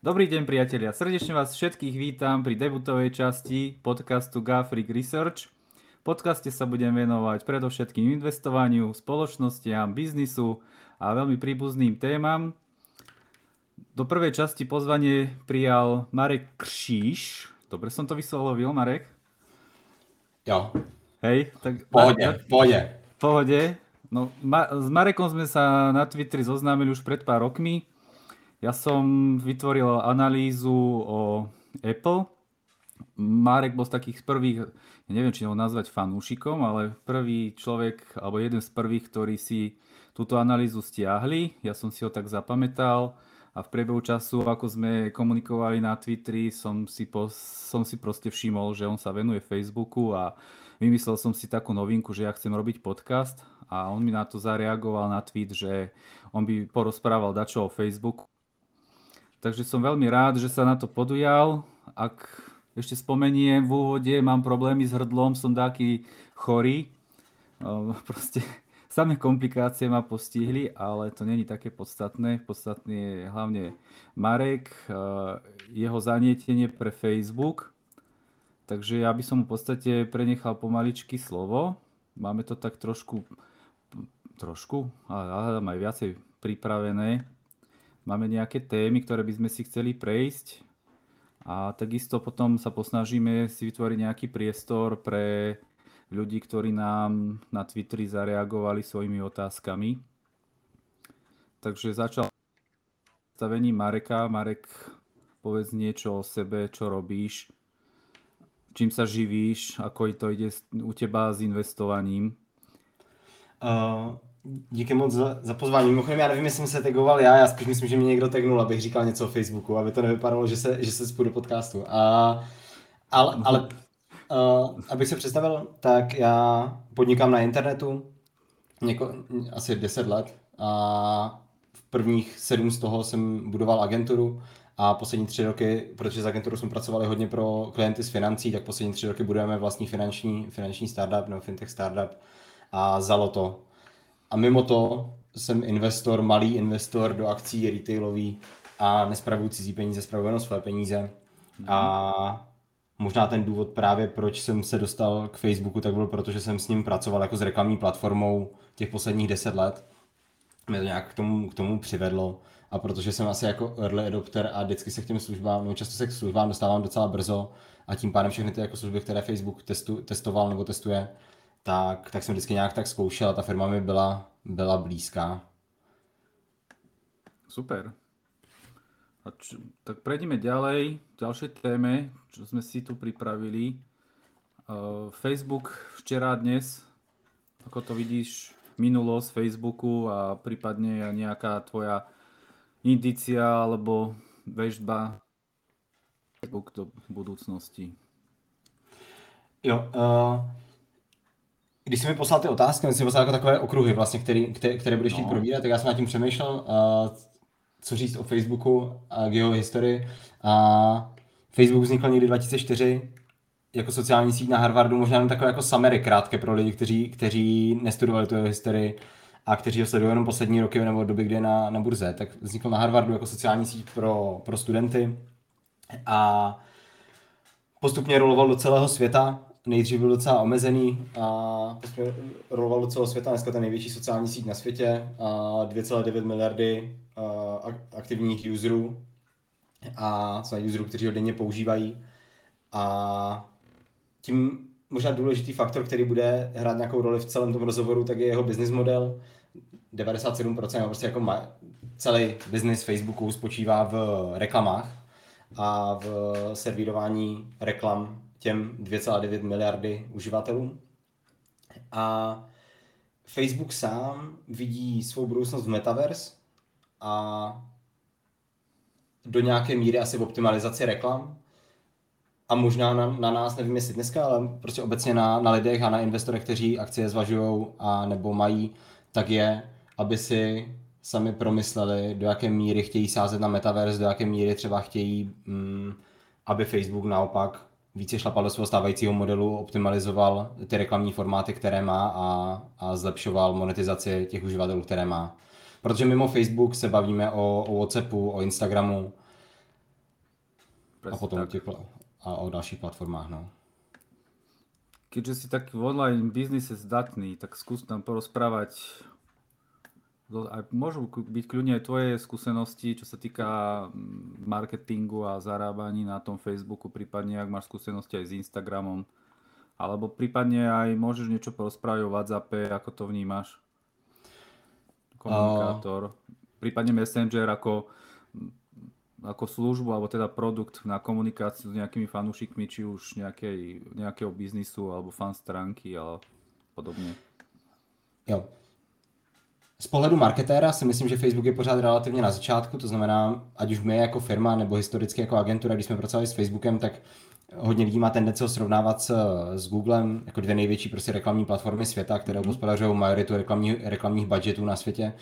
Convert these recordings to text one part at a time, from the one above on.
Dobrý deň priatelia, srdečne vás všetkých vítam pri debutovej časti podcastu Gafric Research. V podcaste sa budem venovať predovšetkým investovaniu, spoločnostiam, biznisu a veľmi príbuzným témam. Do prvej časti pozvanie prijal Marek Kříž. Dobre som to vyslovil, Marek? Jo. Hej, tak... Pohodě, pohodě. Pohode. No, Ma- s Marekom sme sa na Twitteri zoznámili už pred pár rokmi. Ja som vytvoril analýzu o Apple. Marek bol z takých prvých, ja neviem, či ho nazvať fanúšikom, ale prvý človek, alebo jeden z prvých, ktorí si túto analýzu stiahli. Ja som si ho tak zapamätal a v priebehu času, ako sme komunikovali na Twitteri, som si, po, som si proste všimol, že on sa venuje Facebooku a vymyslel som si takú novinku, že ja chcem robiť podcast a on mi na to zareagoval na tweet, že on by porozprával dačo o Facebooku Takže som veľmi rád, že sa na to podujal. Ak ešte spomeniem v úvode, mám problémy s hrdlom, som taký chorý. Proste samé komplikácie ma postihli, ale to není také podstatné. Podstatný je hlavne Marek, jeho zanietenie pre Facebook. Takže ja by som mu v podstate prenechal pomaličky slovo. Máme to tak trošku, trošku, ale hľadám aj viacej pripravené máme nejaké témy, ktoré by sme si chceli prejsť a takisto potom sa posnažíme si vytvoriť nejaký priestor pre ľudí, ktorí nám na Twitteri zareagovali svojimi otázkami. Takže začal stavení Mareka. Marek, povedz niečo o sebe, čo robíš, čím sa živíš, ako to ide u teba s investovaním. Uh, Díky moc za, za pozvání. Mimochodem, já nevím, jestli jsem se tagoval já, já spíš myslím, že mě někdo tagnul, abych říkal něco o Facebooku, aby to nevypadalo, že se, že se spůjdu do podcastu. A, ale, ale uh, abych se představil, tak já podnikám na internetu něko, asi 10 let a v prvních sedm z toho jsem budoval agenturu a poslední tři roky, protože z agenturu jsme pracovali hodně pro klienty z financí, tak poslední tři roky budujeme vlastní finanční, finanční startup nebo fintech startup a zalo to a mimo to jsem investor, malý investor do akcí retailový a nespravuju cizí peníze, spravuju jenom své peníze. A možná ten důvod právě, proč jsem se dostal k Facebooku, tak byl proto, že jsem s ním pracoval jako s reklamní platformou těch posledních deset let. Mě to nějak k tomu, k tomu přivedlo. A protože jsem asi jako early adopter a vždycky se k těm službám, no často se k službám dostávám docela brzo a tím pádem všechny ty jako služby, které Facebook testu, testoval nebo testuje, tak, tak jsem vždycky nějak tak zkoušel a ta firma mi byla, byla blízká. Super. A č- tak prejdeme ďalej, ďalšie téme, čo sme si tu pripravili. Uh, Facebook včera, dnes, ako to vidíš, minulosť Facebooku a prípadne nejaká tvoja indícia alebo väžba Facebook do budúcnosti. Jo, uh, když jsi mi poslal ty otázky, jsem si poslal jako takové okruhy, vlastně, který, které, které budeš chtít no. probírat, tak já jsem nad tím přemýšlel, uh, co říct o Facebooku a k jeho historii. A Facebook vznikl někdy 2004 jako sociální síť na Harvardu, možná jen takové jako summary krátké pro lidi, kteří, kteří nestudovali tu jeho historii a kteří ho sledují jenom poslední roky nebo doby, kdy je na, na burze. Tak vznikl na Harvardu jako sociální síť pro, pro studenty a postupně roloval do celého světa nejdřív byl docela omezený a roloval do celého světa, dneska ten největší sociální síť na světě a 2,9 miliardy aktivních userů a jsou userů, kteří ho denně používají a tím možná důležitý faktor, který bude hrát nějakou roli v celém tom rozhovoru, tak je jeho business model. 97% prostě jako má, celý business Facebooku spočívá v reklamách a v servírování reklam těm 2,9 miliardy uživatelům. A Facebook sám vidí svou budoucnost v Metaverse a do nějaké míry asi v optimalizaci reklam. A možná na, na nás, nevím jestli dneska, ale prostě obecně na, na lidech a na investorech, kteří akcie zvažují a nebo mají, tak je, aby si sami promysleli, do jaké míry chtějí sázet na Metaverse, do jaké míry třeba chtějí, mm, aby Facebook naopak více šlapal do svého stávajícího modelu, optimalizoval ty reklamní formáty, které má a, a zlepšoval monetizaci těch uživatelů, které má. Protože mimo Facebook se bavíme o, o WhatsAppu, o Instagramu a potom tak. těch, a o dalších platformách. No. Keďže si taký v online biznise zdatný, tak skús nám porozprávať a môžu byť kľudne aj tvoje skúsenosti, čo sa týka mm, marketingu a zarábaní na tom Facebooku, prípadne ak máš skúsenosti aj s Instagramom, alebo prípadne aj môžeš niečo porozprávať o WhatsAppe, ako to vnímaš? Komunikátor. Uh... Prípadne Messenger ako, ako službu, alebo teda produkt na komunikáciu s nejakými fanúšikmi, či už nejakej, nejakého biznisu, alebo fan stránky, alebo podobne. Jo, z pohledu marketéra si myslím, že Facebook je pořád relativně na začátku, to znamená, ať už my jako firma nebo historicky jako agentura, když jsme pracovali s Facebookem, tak hodně lidí má tendence ho srovnávat s, s Googlem, jako dvě největší prostě reklamní platformy světa, které hospodařují majoritu reklamní, reklamních budgetů na světě.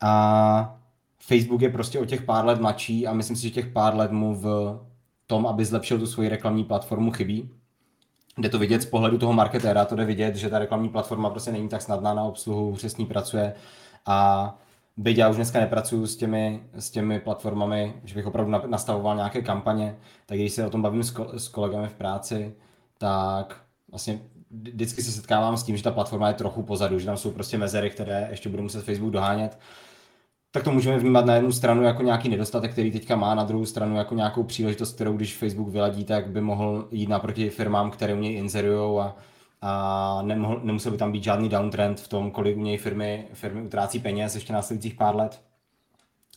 A Facebook je prostě o těch pár let mladší a myslím si, že těch pár let mu v tom, aby zlepšil tu svoji reklamní platformu chybí. Jde to vidět z pohledu toho marketéra, to jde vidět, že ta reklamní platforma prostě není tak snadná na obsluhu, ní pracuje a byť já už dneska nepracuju s těmi, s těmi platformami, že bych opravdu nastavoval nějaké kampaně, tak když se o tom bavím s, kolegami v práci, tak vlastně vždycky se setkávám s tím, že ta platforma je trochu pozadu, že tam jsou prostě mezery, které ještě budu muset Facebook dohánět. Tak to můžeme vnímat na jednu stranu jako nějaký nedostatek, který teďka má, na druhou stranu jako nějakou příležitost, kterou když Facebook vyladí, tak by mohl jít naproti firmám, které u něj inzerují a a nemohl, nemusel by tam být žádný downtrend v tom, kolik u něj firmy, firmy utrácí peněz ještě následujících pár let.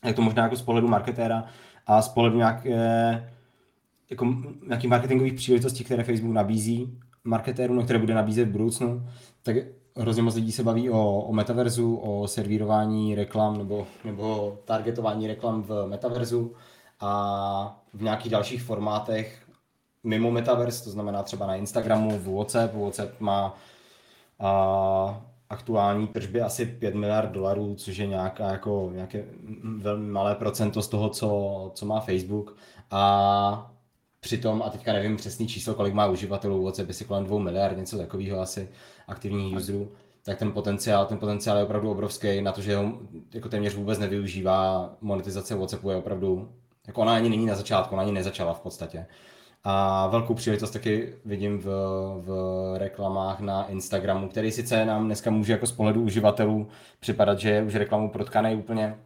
Je to možná jako z pohledu marketéra a z pohledu nějaké, jako nějakých marketingových příležitostí, které Facebook nabízí marketérům, no, které bude nabízet v budoucnu, tak hrozně moc lidí se baví o, o metaverzu, o servírování reklam nebo, nebo targetování reklam v metaverzu a v nějakých dalších formátech, mimo metaverse, to znamená třeba na Instagramu, v WhatsApp. WhatsApp má a, aktuální tržby asi 5 miliard dolarů, což je nějaká, jako, nějaké velmi malé procento z toho, co, co má Facebook. A přitom, a teďka nevím přesný číslo, kolik má uživatelů, WhatsApp je kolem 2 miliard, něco takového asi aktivních userů, tak ten potenciál, ten potenciál je opravdu obrovský na to, že ho jako téměř vůbec nevyužívá. Monetizace WhatsAppu je opravdu, jako ona ani není na začátku, ona ani nezačala v podstatě. A velkou příležitost taky vidím v, v reklamách na Instagramu, který sice nám dneska může jako z pohledu uživatelů připadat, že je už reklamu protkaný úplně,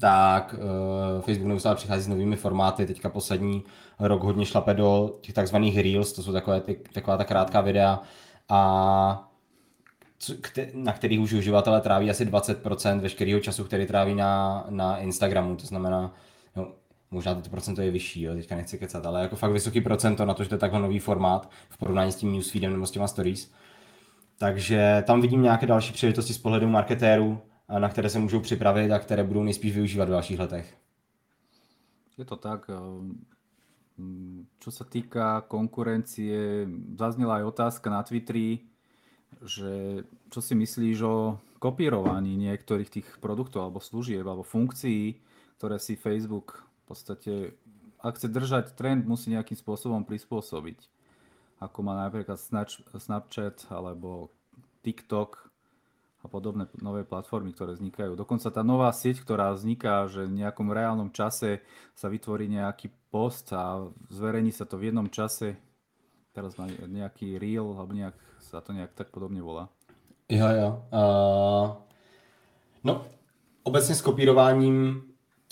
tak uh, Facebook neustále přichází s novými formáty. Teďka poslední rok hodně šlape do těch takzvaných Reels, to jsou takové ty, taková ta krátká videa a na kterých už uživatelé tráví asi 20% veškerého času, který tráví na, na Instagramu. To znamená, možná to procento je vyšší, jo, teďka nechci kecat, ale jako fakt vysoký procento na to, že to je takhle nový formát v porovnání s tím newsfeedem nebo s těma stories. Takže tam vidím nějaké další příležitosti z pohledu marketérů, na které se můžou připravit a které budou nejspíš využívat v dalších letech. Je to tak. Čo sa týka konkurencie, zaznela aj otázka na Twitteri, že čo si myslíš o kopírovaní niektorých tých produktov alebo služieb alebo funkcií, ktoré si Facebook podstate, ak chce držať trend, musí nejakým spôsobom prispôsobiť. Ako má napríklad Snapchat alebo TikTok a podobné nové platformy, ktoré vznikajú. Dokonca tá nová sieť, ktorá vzniká, že v nejakom reálnom čase sa vytvorí nejaký post a zverejní sa to v jednom čase, teraz má nejaký reel, alebo nejak sa to nejak tak podobne volá. Jo, jo. Uh, no, obecně s kopírováním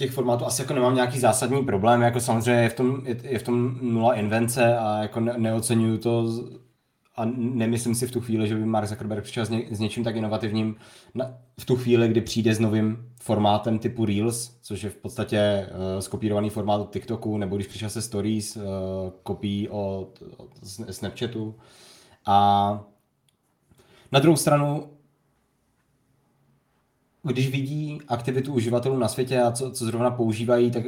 těch formátů asi jako nemám nějaký zásadní problém, jako samozřejmě je v tom, je, je v tom nula invence a jako ne, neocenuju to a nemyslím si v tu chvíli, že by Mark Zuckerberg přišel s, ně, s něčím tak inovativním na, v tu chvíli, kdy přijde s novým formátem typu Reels, což je v podstatě uh, skopírovaný formát od TikToku, nebo když přišel se Stories, uh, kopí od, od Snapchatu. A na druhou stranu když vidí aktivitu uživatelů na světě a co, co zrovna používají, tak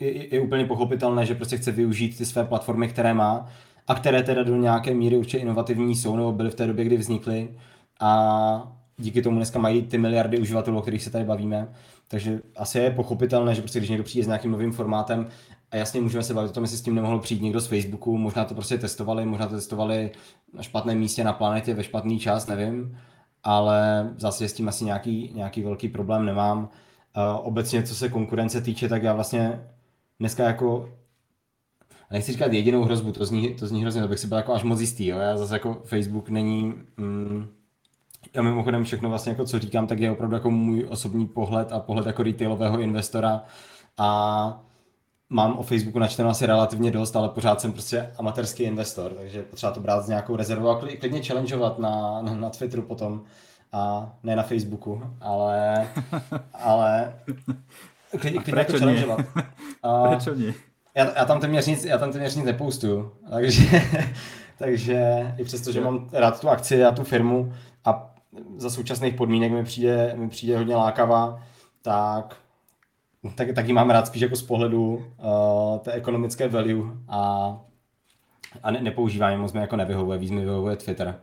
je, je úplně pochopitelné, že prostě chce využít ty své platformy, které má a které teda do nějaké míry určitě inovativní jsou nebo byly v té době, kdy vznikly a díky tomu dneska mají ty miliardy uživatelů, o kterých se tady bavíme. Takže asi je pochopitelné, že prostě když někdo přijde s nějakým novým formátem a jasně můžeme se bavit o tom, jestli s tím nemohl přijít někdo z Facebooku, možná to prostě testovali, možná to testovali na špatném místě na planetě ve špatný čas, nevím ale zase s tím asi nějaký, nějaký velký problém nemám. Uh, obecně, co se konkurence týče, tak já vlastně dneska jako nechci říkat jedinou hrozbu, to zní, to zní hrozně, to bych si byl jako až moc jistý, jo? já zase jako Facebook není, mm, já mimochodem všechno vlastně jako co říkám, tak je opravdu jako můj osobní pohled a pohled jako retailového investora a mám o Facebooku načteno asi relativně dost, ale pořád jsem prostě amatérský investor, takže potřeba to brát s nějakou rezervou a klidně challengeovat na, na, na Twitteru potom a ne na Facebooku, ale, ale klidně, klidně jako challengeovat. A, nie? Já, já, tam téměř nic, já tam téměř nic nepoustuju, takže, takže i přesto, že mám rád tu akci a tu firmu a za současných podmínek mi přijde, mi přijde hodně lákavá, tak tak, tak ji mám rád spíš jako z pohledu uh, té ekonomické value a, a ne, nepoužívám moc mi jako nevyhovuje, víc mi vyhovuje Twitter.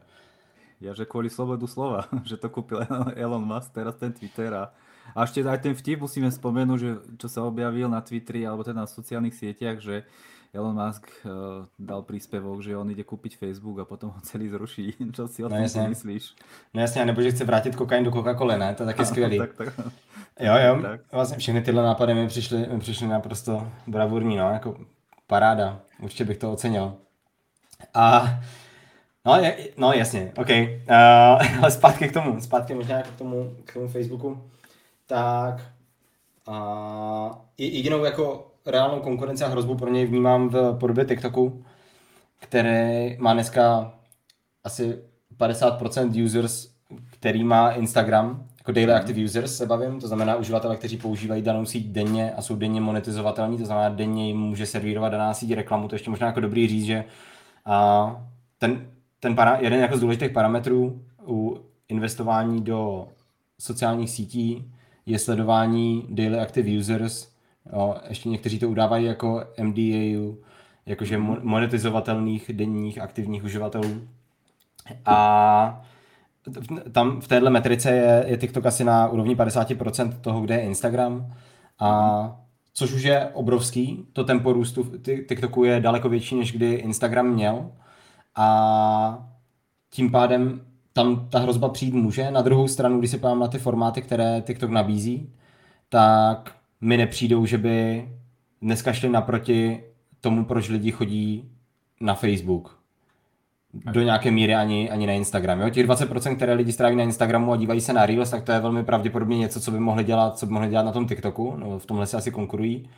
Ja, že kvôli slobodu slova, že to kúpil Elon Musk, teraz ten Twitter a, a aj ten vtip musíme spomenúť, že čo sa objavil na Twitteri alebo teda na sociálnych sieťach, že Elon Musk uh, dal príspevok, že on ide kúpiť Facebook a potom ho celý zruší. Čo si o no tom jasně. myslíš? No jasně, nebo že chce vrátit kokain do Coca-Coly, ne? To je taky skvělý. tak, tak. Jo, jo, tak. vlastně všechny tyhle nápady mi přišly, mi přišly naprosto bravurní, no, jako paráda, určitě bych to ocenil. A No, je, no jasně, OK. Uh, ale zpátky k tomu, zpátky možná k tomu, k tomu Facebooku. Tak uh, jedinou jako reálnou konkurenci a hrozbu pro něj vnímám v podobě TikToku, který má dneska asi 50% users, který má Instagram, jako daily mhm. active users se bavím, to znamená uživatele, kteří používají danou síť denně a jsou denně monetizovatelní, to znamená denně jim může servírovat daná síť reklamu, to ještě možná jako dobrý říct, že a ten, ten para, jeden jako z důležitých parametrů u investování do sociálních sítí je sledování daily active users, jo, ještě někteří to udávají jako MDAU, jakože monetizovatelných denních aktivních uživatelů. A tam v téhle metrice je, je TikTok asi na úrovni 50% toho, kde je Instagram. A což už je obrovský, to tempo růstu TikToku je daleko větší, než kdy Instagram měl. A tím pádem tam ta hrozba přijít může. Na druhou stranu, když se podívám na ty formáty, které TikTok nabízí, tak mi nepřijdou, že by dneska šli naproti tomu, proč lidi chodí na Facebook do nějaké míry ani, ani na Instagram. Jo? Těch 20%, které lidi stráví na Instagramu a dívají se na Reels, tak to je velmi pravděpodobně něco, co by mohli dělat, co by mohli dělat na tom TikToku. No, v tomhle se asi konkurují.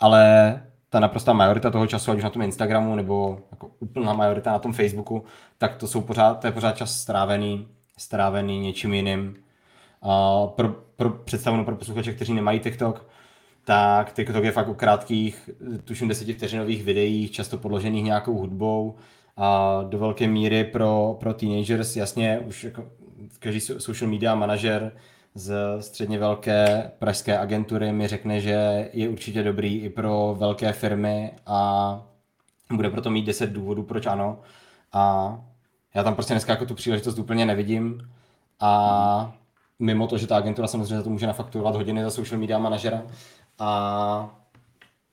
Ale ta naprostá majorita toho času, ať už na tom Instagramu nebo jako úplná majorita na tom Facebooku, tak to jsou pořád, to je pořád čas strávený, strávený něčím jiným. A pro, pro představu pro posluchače, kteří nemají TikTok, tak TikTok je fakt o krátkých, tuším desetivteřinových videích, často podložených nějakou hudbou, a do velké míry pro, pro teenagers, jasně, už jako každý social media manažer z středně velké pražské agentury mi řekne, že je určitě dobrý i pro velké firmy a bude proto mít 10 důvodů, proč ano. A já tam prostě dneska jako tu příležitost úplně nevidím. A mimo to, že ta agentura samozřejmě za to může nafakturovat hodiny za social media manažera. A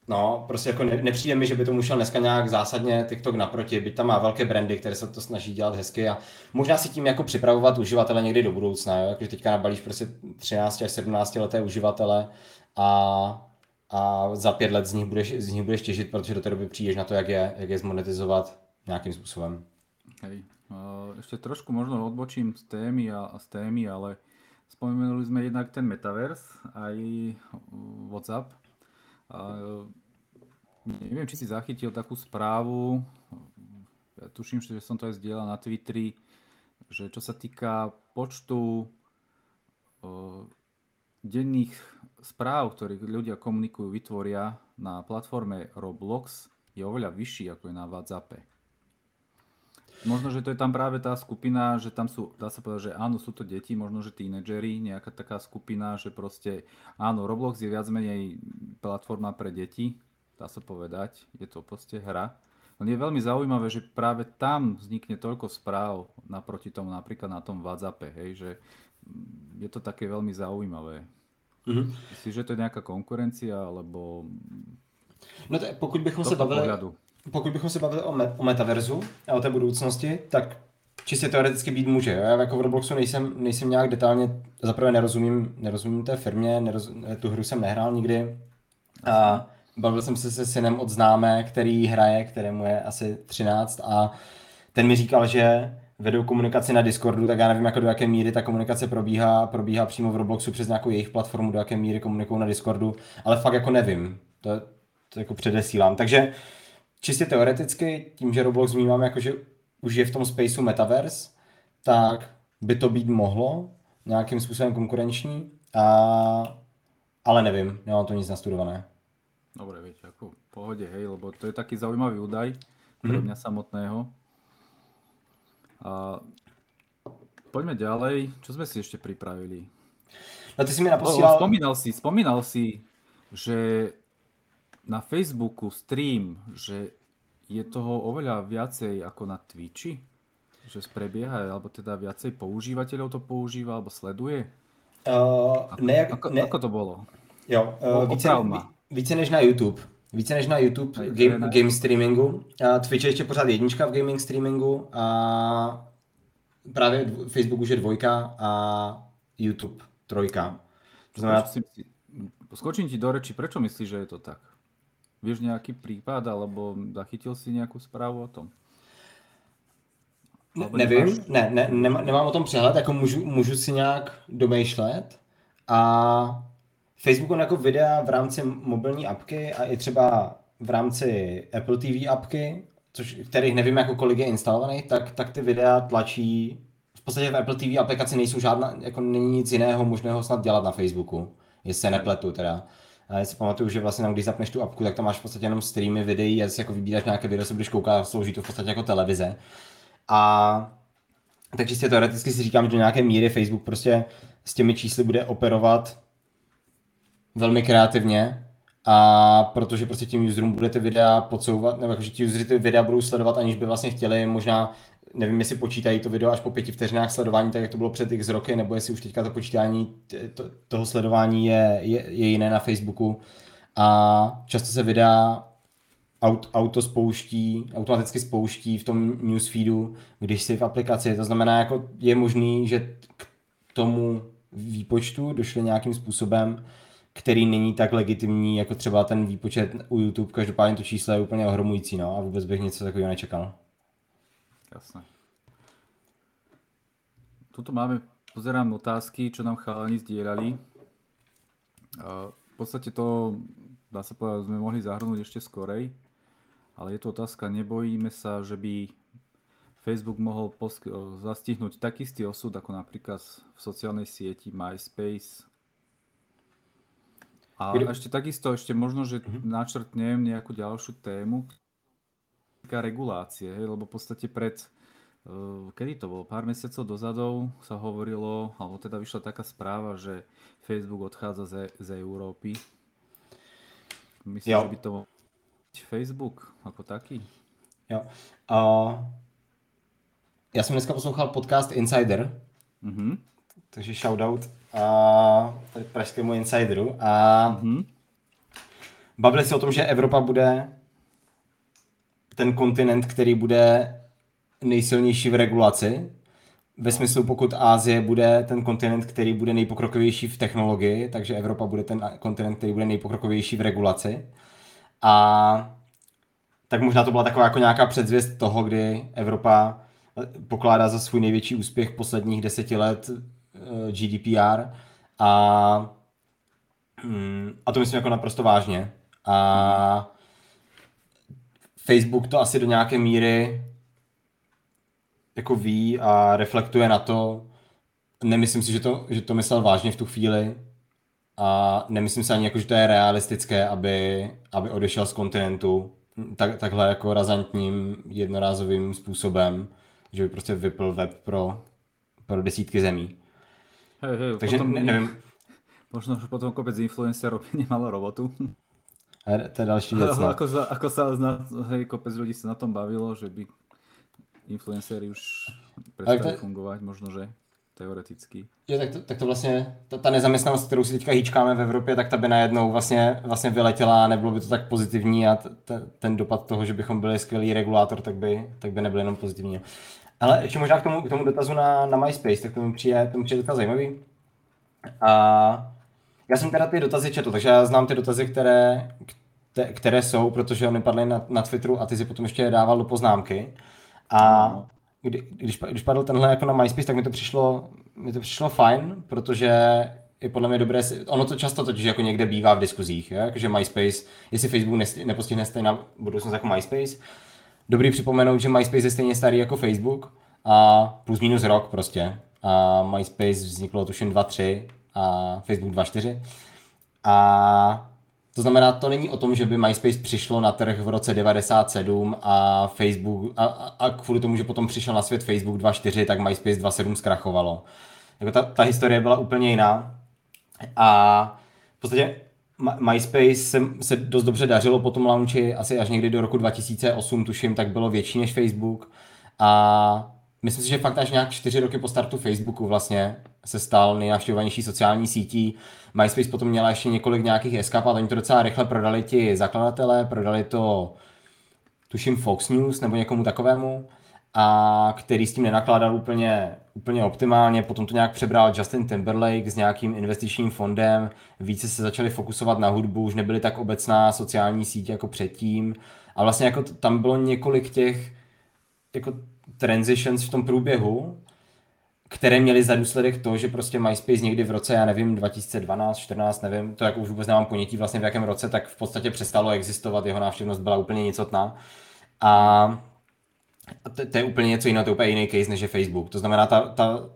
No, prostě jako ne, nepřijde mi, že by to musel dneska nějak zásadně TikTok naproti, byť tam má velké brandy, které se to snaží dělat hezky a možná si tím jako připravovat uživatele někdy do budoucna, jo? Jakože teďka nabalíš prostě 13 až 17 leté uživatele a, a za pět let z nich, budeš, z nich budeš těžit, protože do té doby přijdeš na to, jak je, jak je zmonetizovat nějakým způsobem. Hej, ještě trošku možno odbočím z témy a, a z témy, ale spomenuli jsme jednak ten metaverse a i WhatsApp. A neviem, či si zachytil takú správu, ja tuším, že som to aj zdieľal na Twitteri, že čo sa týka počtu uh, denných správ, ktoré ľudia komunikujú, vytvoria na platforme Roblox, je oveľa vyšší ako je na WhatsAppe. Možno, že to je tam práve tá skupina, že tam sú, dá sa povedať, že áno, sú to deti, možno, že tínedžeri, nejaká taká skupina, že proste, áno, Roblox je viac menej platforma pre deti, dá sa povedať, je to proste hra. Len je veľmi zaujímavé, že práve tam vznikne toľko správ naproti tomu napríklad na tom WhatsAppe, hej, že je to také veľmi zaujímavé. Mm-hmm. Myslíš, že to je nejaká konkurencia, alebo... No to, pokud bychom se bavili... pokud bychom se bavili o, me- o metaverzu a o té budoucnosti, tak čistě teoreticky být může. Já jako v Robloxu nejsem, nejsem nějak detailně, zaprvé nerozumím, nerozumím té firmě, neroz, tu hru jsem nehrál nikdy a bavil jsem se se synem od známé, který hraje, kterému je asi 13 a ten mi říkal, že vedou komunikaci na Discordu, tak já nevím, jako do jaké míry ta komunikace probíhá, probíhá přímo v Robloxu přes nějakou jejich platformu, do jaké míry komunikují na Discordu, ale fakt jako nevím, to, to jako předesílám. Takže čistě teoreticky, tím, že Roblox vnímám jako, že už je v tom spaceu Metaverse, tak by to být mohlo nějakým způsobem konkurenční, a, ale nevím, nemám to nic nastudované. Dobre, viete, ako v pohode, hej, lebo to je taký zaujímavý údaj pre Mhm. mňa samotného. A poďme ďalej. Čo sme si ešte pripravili? No ty si mi naposílal... spomínal si, spomínal si, že na Facebooku stream, že je toho oveľa viacej ako na Twitchi? Že prebieha, alebo teda viacej používateľov to používa, alebo sleduje? Uh, ne, jak, Ako, ne, ako to bolo? Jo, uh, více, více než na YouTube. Více než na YouTube game, ne. game streamingu. A Twitch je ještě pořád jednička v gaming streamingu a právě Facebook už je dvojka a YouTube trojka. To znamená, Skočím ti do reči, prečo myslíš, že je to tak? Vieš nejaký prípad, alebo zachytil si nejakú správu o tom? ne, nevím, ne, ne, nemá, nemám o tom přehled, jako můžu, můžu si nějak domýšlet a Facebook on jako videa v rámci mobilní apky a i třeba v rámci Apple TV apky, což, kterých nevím jako kolik je instalovaných, tak, tak ty videa tlačí, v podstatě v Apple TV aplikaci nejsou žádná, jako není nic jiného možného snad dělat na Facebooku, jestli se nepletu teda. A já si pamatuju, že vlastně tam, když zapneš tu apku, tak tam máš v podstatě jenom streamy videí a si jako vybíráš nějaké video, se budeš koukat slouží to v podstatě jako televize. A tak čistě teoreticky si říkám, že do nějaké míry Facebook prostě s těmi čísly bude operovat velmi kreativně a protože prostě tím userům bude ty videa podsouvat, nebo jakože ti usery ty videa budou sledovat, aniž by vlastně chtěli, možná, nevím, jestli počítají to video až po pěti vteřinách sledování, tak jak to bylo před x roky, nebo jestli už teďka to počítání to, toho sledování je, je, je jiné na Facebooku a často se videa aut, auto spouští, automaticky spouští v tom newsfeedu, když si v aplikaci. To znamená, jako je možný, že k tomu výpočtu došli nějakým způsobem, který není tak legitimní, jako třeba ten výpočet u YouTube. Každopádně to číslo je úplně ohromující, no, a vůbec bych něco takového nečekal. Jasné. Tuto máme, pozerám otázky, čo nám chalani zdieľali. V podstate to, dá sa povedať, sme mohli zahrnúť ešte skorej, ale je tu otázka, nebojíme sa, že by Facebook mohol posk- zastihnúť taký istý osud, ako napríklad v sociálnej sieti MySpace. A ešte takisto, ešte možno, že načrtnem nejakú ďalšiu tému, týka regulácie, hej, lebo v podstate pred, uh, kedy to bolo, pár mesiacov dozadov sa hovorilo, alebo teda vyšla taká správa, že Facebook odchádza ze, z Európy. Myslím, Jo. že by to Facebook ako taký? Jo. A já jsem dneska poslouchal podcast Insider, Mhm. takže shoutout a tady pražskému Insideru a Mhm. bavili se o tom, že Evropa bude ten kontinent, který bude nejsilnější v regulaci. Ve smyslu, pokud Ázie bude ten kontinent, který bude nejpokrokovější v technologii, takže Evropa bude ten kontinent, který bude nejpokrokovější v regulaci. A tak možná to byla taková jako nějaká předzvěst toho, kdy Evropa pokládá za svůj největší úspěch posledních deseti let eh, GDPR a, mm, a to myslím jako naprosto vážně. A Facebook to asi do nějaké míry jako ví a reflektuje na to. Nemyslím si, že to, že to myslel vážně v tu chvíli a nemyslím si ani jako, že to je realistické, aby, aby odešel z kontinentu tak, takhle jako razantním jednorázovým způsobem, že by prostě vypl web pro, pro desítky zemí. Hej, hej, Takže potom, ne, nevím, možno že potom kopec influencerov nemalo robotu. Ale to je další věc. No. ako, sa, ako sa zna, hej, kopec ľudí sa na tom bavilo, že by influencery už prestali to- fungovať, možno že teoreticky. Jo, tak, to, tak to vlastně, ta, ta nezaměstnanost, kterou si teďka hýčkáme v Evropě, tak ta by najednou vlastně, vlastně vyletěla a nebylo by to tak pozitivní a t, t, ten dopad toho, že bychom byli skvělý regulátor, tak by, tak by nebyl jenom pozitivní. Ale ještě možná k tomu, k tomu dotazu na, na MySpace, tak to mi přijde, to mi přijde docela zajímavý. A já jsem teda ty dotazy četl, takže já znám ty dotazy, které, te, které jsou, protože oni padly na, na Twitteru a ty si potom ještě dával do poznámky. A kdy, když, když padl tenhle jako na MySpace, tak mi to přišlo, mi to přišlo fajn, protože je podle mě dobré, ono to často totiž jako někde bývá v diskuzích, je? Jakože MySpace, jestli Facebook nepostihne stejná budoucnost jako MySpace, dobrý připomenout, že MySpace je stejně starý jako Facebook a plus minus rok prostě. A MySpace vzniklo tuším 2.3 a Facebook 2.4. A to znamená, to není o tom, že by MySpace přišlo na trh v roce 97 a Facebook a, a kvůli tomu, že potom přišel na svět Facebook 2.4, tak MySpace 2.7 zkrachovalo. Jako ta, ta historie byla úplně jiná. A v podstatě MySpace se, se dost dobře dařilo po tom launchi, asi až někdy do roku 2008, tuším, tak bylo větší než Facebook. A myslím si, že fakt až nějak čtyři roky po startu Facebooku vlastně se stal nejnavštěvovanější sociální sítí. MySpace potom měla ještě několik nějakých eskapát, oni to docela rychle prodali ti zakladatelé, prodali to tuším Fox News nebo někomu takovému a který s tím nenakládal úplně, úplně optimálně. Potom to nějak přebral Justin Timberlake s nějakým investičním fondem. Více se začali fokusovat na hudbu, už nebyly tak obecná sociální sítě jako předtím. A vlastně jako tam bylo několik těch jako transitions v tom průběhu, které měly za důsledek to, že prostě MySpace někdy v roce, já nevím, 2012, 14, nevím, to jako už vůbec nemám ponětí vlastně v jakém roce, tak v podstatě přestalo existovat, jeho návštěvnost byla úplně nicotná. A to, to je úplně něco jiného, to je úplně jiný case než je Facebook. To znamená, ta, ta,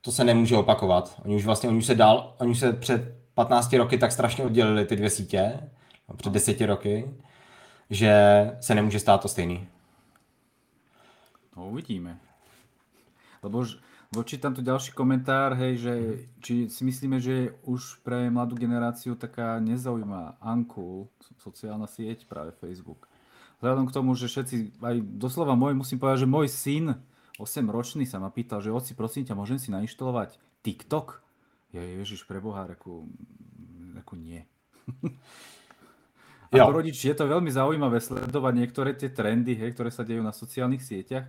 to se nemůže opakovat. Oni už vlastně, oni už se dál, oni už se před 15 roky tak strašně oddělili ty dvě sítě, no, před 10 roky, že se nemůže stát to stejný. No uvidíme. Lebo voči tam tu ďalší komentár, hej, že či si myslíme, že už pre mladú generáciu taká nezaujíma Anku, sociálna sieť, práve Facebook vzhľadom k tomu, že všetci, aj doslova môj, musím povedať, že môj syn, 8-ročný, sa ma pýtal, že oci, prosím ťa, môžem si nainštalovať TikTok? Ja, Ježiš, preboha, reku, reku nie. Ako rodič je to veľmi zaujímavé sledovať niektoré tie trendy, hej, ktoré sa dejú na sociálnych sieťach.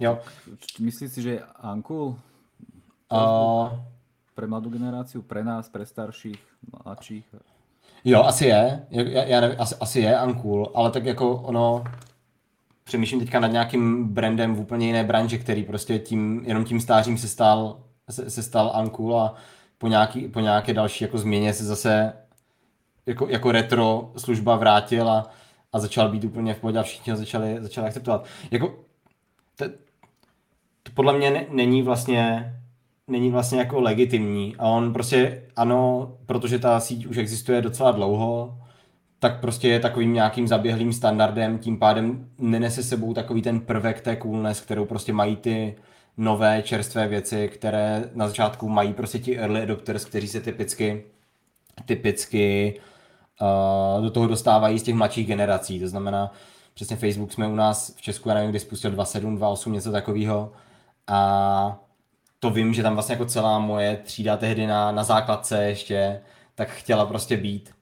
Jo. Myslíš si, že je uncool? Uh... Pre mladú generáciu, pre nás, pre starších, mladších? Jo, asi je. Já, já nevím, asi, asi je Uncool, ale tak jako ono... Přemýšlím teďka nad nějakým brandem v úplně jiné branži, který prostě tím, jenom tím stářím se stal, se, se stal Uncool a po, nějaký, po nějaké další jako změně se zase jako, jako retro služba vrátil a, a začal být úplně v pohodě a všichni ho začali, začali akceptovat. Jako, to, to podle mě ne, není vlastně není vlastně jako legitimní. A on prostě, ano, protože ta síť už existuje docela dlouho, tak prostě je takovým nějakým zaběhlým standardem, tím pádem nenese sebou takový ten prvek té coolness, kterou prostě mají ty nové čerstvé věci, které na začátku mají prostě ti early adopters, kteří se typicky typicky uh, do toho dostávají z těch mladších generací. To znamená, přesně Facebook jsme u nás v Česku, já nevím, kdy spustil 2.7, 2.8, něco takového. A to vím, že tam vlastně jako celá moje třída tehdy na, na základce ještě, tak chtěla prostě být.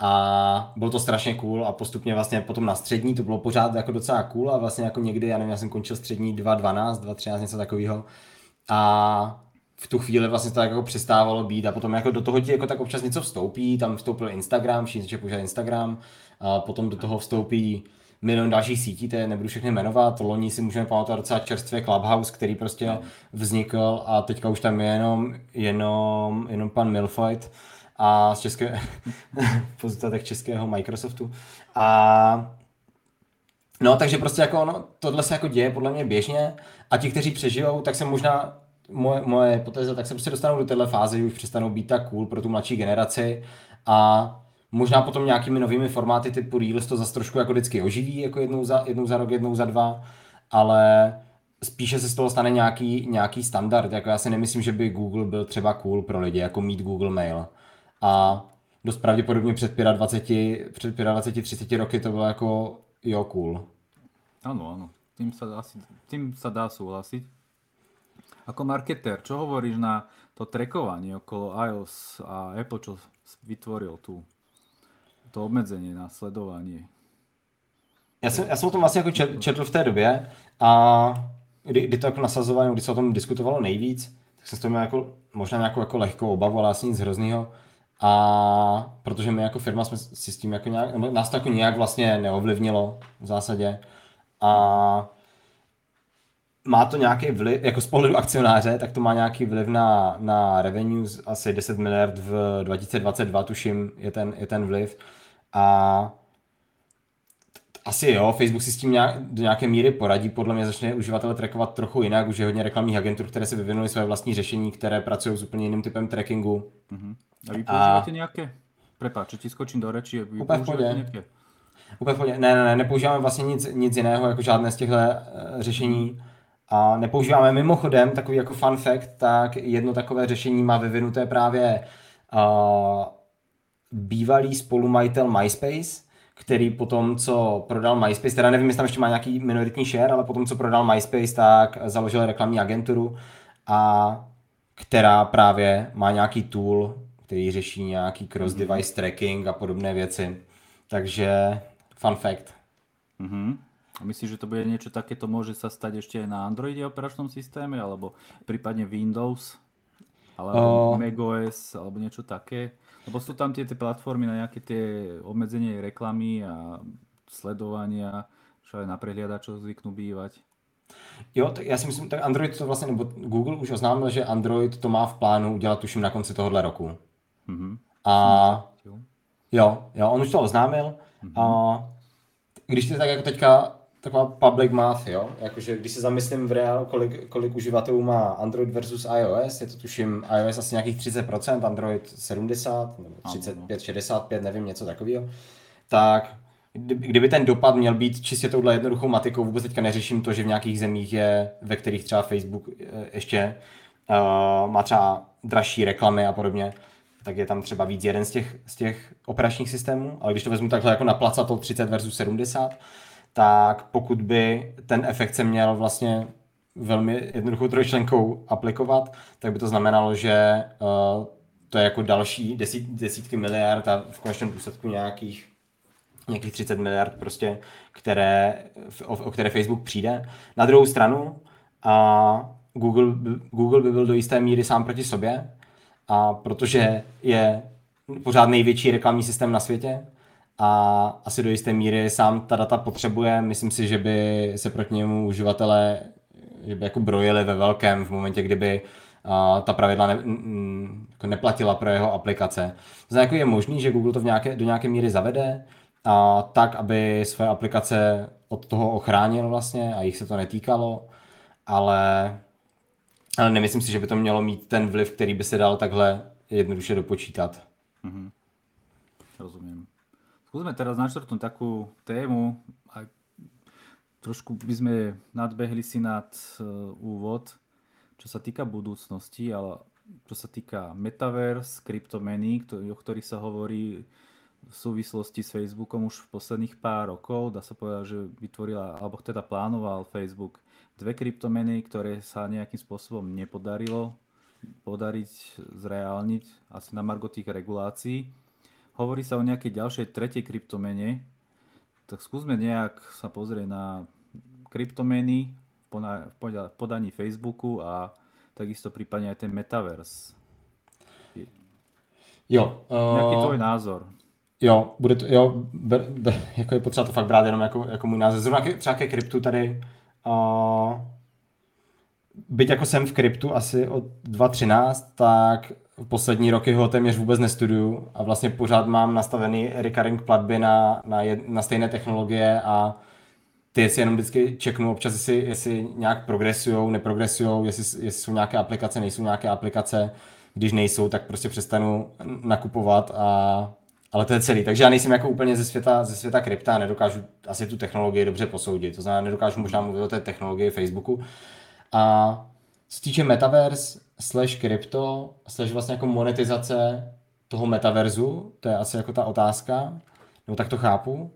A bylo to strašně cool a postupně vlastně potom na střední to bylo pořád jako docela cool a vlastně jako někdy, já nevím, já jsem končil střední 2.12, 2.13, něco takového. A v tu chvíli vlastně to tak jako přestávalo být a potom jako do toho ti jako tak občas něco vstoupí, tam vstoupil Instagram, všichni používat Instagram, a potom do toho vstoupí milion dalších sítí, to nebudu všechny jmenovat. Loni si můžeme pamatovat docela čerstvě Clubhouse, který prostě no. vznikl a teďka už tam je jenom, jenom, jenom pan Milfight a z české, pozůstatek českého Microsoftu. A No, takže prostě jako ono, tohle se jako děje podle mě běžně a ti, kteří přežijou, tak se možná moje, moje hypotéza, tak se prostě dostanou do téhle fáze, že už přestanou být tak cool pro tu mladší generaci a Možná potom nějakými novými formáty typu Reels to zase trošku jako vždycky oživí, jako jednou za, jednou za rok, jednou za dva, ale spíše se z toho stane nějaký, nějaký standard. Jako já si nemyslím, že by Google byl třeba cool pro lidi, jako mít Google Mail. A dost pravděpodobně před 25, před 25 30 roky to bylo jako jo cool. Ano, ano. Tým sa, asi, tým sa dá súhlasiť. Ako marketer, čo hovoríš na to trackovanie okolo iOS a Apple, čo vytvoril tú to obmedzení na sledování. Já jsem, já jsem o tom vlastně jako četl, v té době a kdy, kdy to jako nasazovalo, kdy se o tom diskutovalo nejvíc, tak jsem s měl jako, možná nějakou jako lehkou obavu, ale asi nic hroznýho. A protože my jako firma jsme si s tím jako nějak, nebo nás to jako nějak vlastně neovlivnilo v zásadě. A má to nějaký vliv, jako z pohledu akcionáře, tak to má nějaký vliv na, na revenues, asi 10 miliard v 2022, tuším, je ten, je ten vliv. A asi jo, Facebook si s tím nějak, do nějaké míry poradí, podle mě začne uživatele trackovat trochu jinak, už je hodně reklamních agentur, které se vyvinuly své vlastní řešení, které pracují s úplně jiným typem trackingu. Uh-huh. A vy používáte a... nějaké? Prepáč, ti skočím do reči, vy úplně používáte nějaké? Úplně v pohodě. Ne, ne, ne, nepoužíváme vlastně nic, nic jiného, jako žádné z těchto uh, řešení. A nepoužíváme mimochodem, takový jako fun fact, tak jedno takové řešení má vyvinuté právě uh, bývalý spolumajitel MySpace, který potom, co prodal MySpace, teda nevím, jestli tam ještě má nějaký minoritní share, ale potom, co prodal MySpace, tak založil reklamní agenturu, a která právě má nějaký tool, který řeší nějaký cross-device tracking a podobné věci. Takže fun fact. Mm-hmm. A myslíš, že to bude niečo takéto, môže sa stať ešte aj na Androide operačnom systéme, alebo prípadne Windows, alebo uh, macOS, alebo niečo také? Lebo sú tam tie, tie platformy na nejaké tie obmedzenie reklamy a sledovania, čo aj na prehliadačoch zvyknú bývať. Jo, tak já si myslím, tak Android to vlastně, nebo Google už oznámil, že Android to má v plánu udělat tuším na konci tohohle roku. Mm-hmm. A jo, jo, on už to oznámil. Mm-hmm. A když ty tak jako teďka taková public math, jo? Jakože když se zamyslím v reálu, kolik, kolik uživatelů má Android versus iOS, je to tuším iOS asi nějakých 30%, Android 70, nebo 35, 65, nevím, něco takového, tak kdyby ten dopad měl být čistě touhle jednoduchou matikou, vůbec teďka neřeším to, že v nějakých zemích je, ve kterých třeba Facebook eh, ještě uh, má třeba dražší reklamy a podobně, tak je tam třeba víc jeden z těch, z těch operačních systémů, ale když to vezmu takhle jako na placato 30 versus 70, tak pokud by ten efekt se měl vlastně velmi jednoduchou trojčlenkou aplikovat, tak by to znamenalo, že uh, to je jako další desít, desítky miliard a v konečném důsledku nějakých nějakých 30 miliard prostě, které, o, o které Facebook přijde. Na druhou stranu a Google, Google by byl do jisté míry sám proti sobě, a protože je pořád největší reklamní systém na světě, a asi do jisté míry sám ta data potřebuje. Myslím si, že by se proti němu uživatelé že by jako brojili ve velkém v momentě, kdyby ta pravidla ne, jako neplatila pro jeho aplikace. To jako je možný, že Google to v nějaké, do nějaké míry zavede, a tak, aby své aplikace od toho ochránil vlastně a jich se to netýkalo, ale, ale nemyslím si, že by to mělo mít ten vliv, který by se dal takhle jednoduše dopočítat. Mm-hmm. Rozumím. Skúsme teraz načrtnúť takú tému, a trošku by sme nadbehli si nad uh, úvod, čo sa týka budúcnosti, ale čo sa týka metaverse, kryptomeny, o ktorých sa hovorí v súvislosti s Facebookom už v posledných pár rokov. Dá sa povedať, že vytvorila, alebo teda plánoval Facebook dve kryptomeny, ktoré sa nejakým spôsobom nepodarilo podariť, zreálniť asi na margo tých regulácií hovorí sa o nejakej ďalšej tretej kryptomene, tak skúsme nejak sa pozrieť na kryptomeny v podaní Facebooku a takisto prípadne aj ten metaverse. Jo. Uh, Jaký tvoj názor? Jo, bude to, jo, ber, ber, jako je potřeba to fakt brát jenom jako, jako můj názor. Zrovna třeba ke kryptu tady, uh, byť jako jsem v kryptu asi od 2.13, tak poslední roky ho téměř vůbec nestuduju a vlastně pořád mám nastavený recurring platby na, na, jed, na stejné technologie a ty si jenom vždycky čeknu občas, jestli, jestli nějak progresujou, neprogresujou, jestli, jestli jsou nějaké aplikace, nejsou nějaké aplikace. Když nejsou, tak prostě přestanu nakupovat a ale to je celý. Takže já nejsem jako úplně ze světa, ze světa krypta, nedokážu asi tu technologii dobře posoudit. To znamená, nedokážu možná mluvit o té technologii Facebooku. A co se týče Metaverse, slash krypto, slash vlastně jako monetizace toho metaverzu, to je asi jako ta otázka, nebo tak to chápu.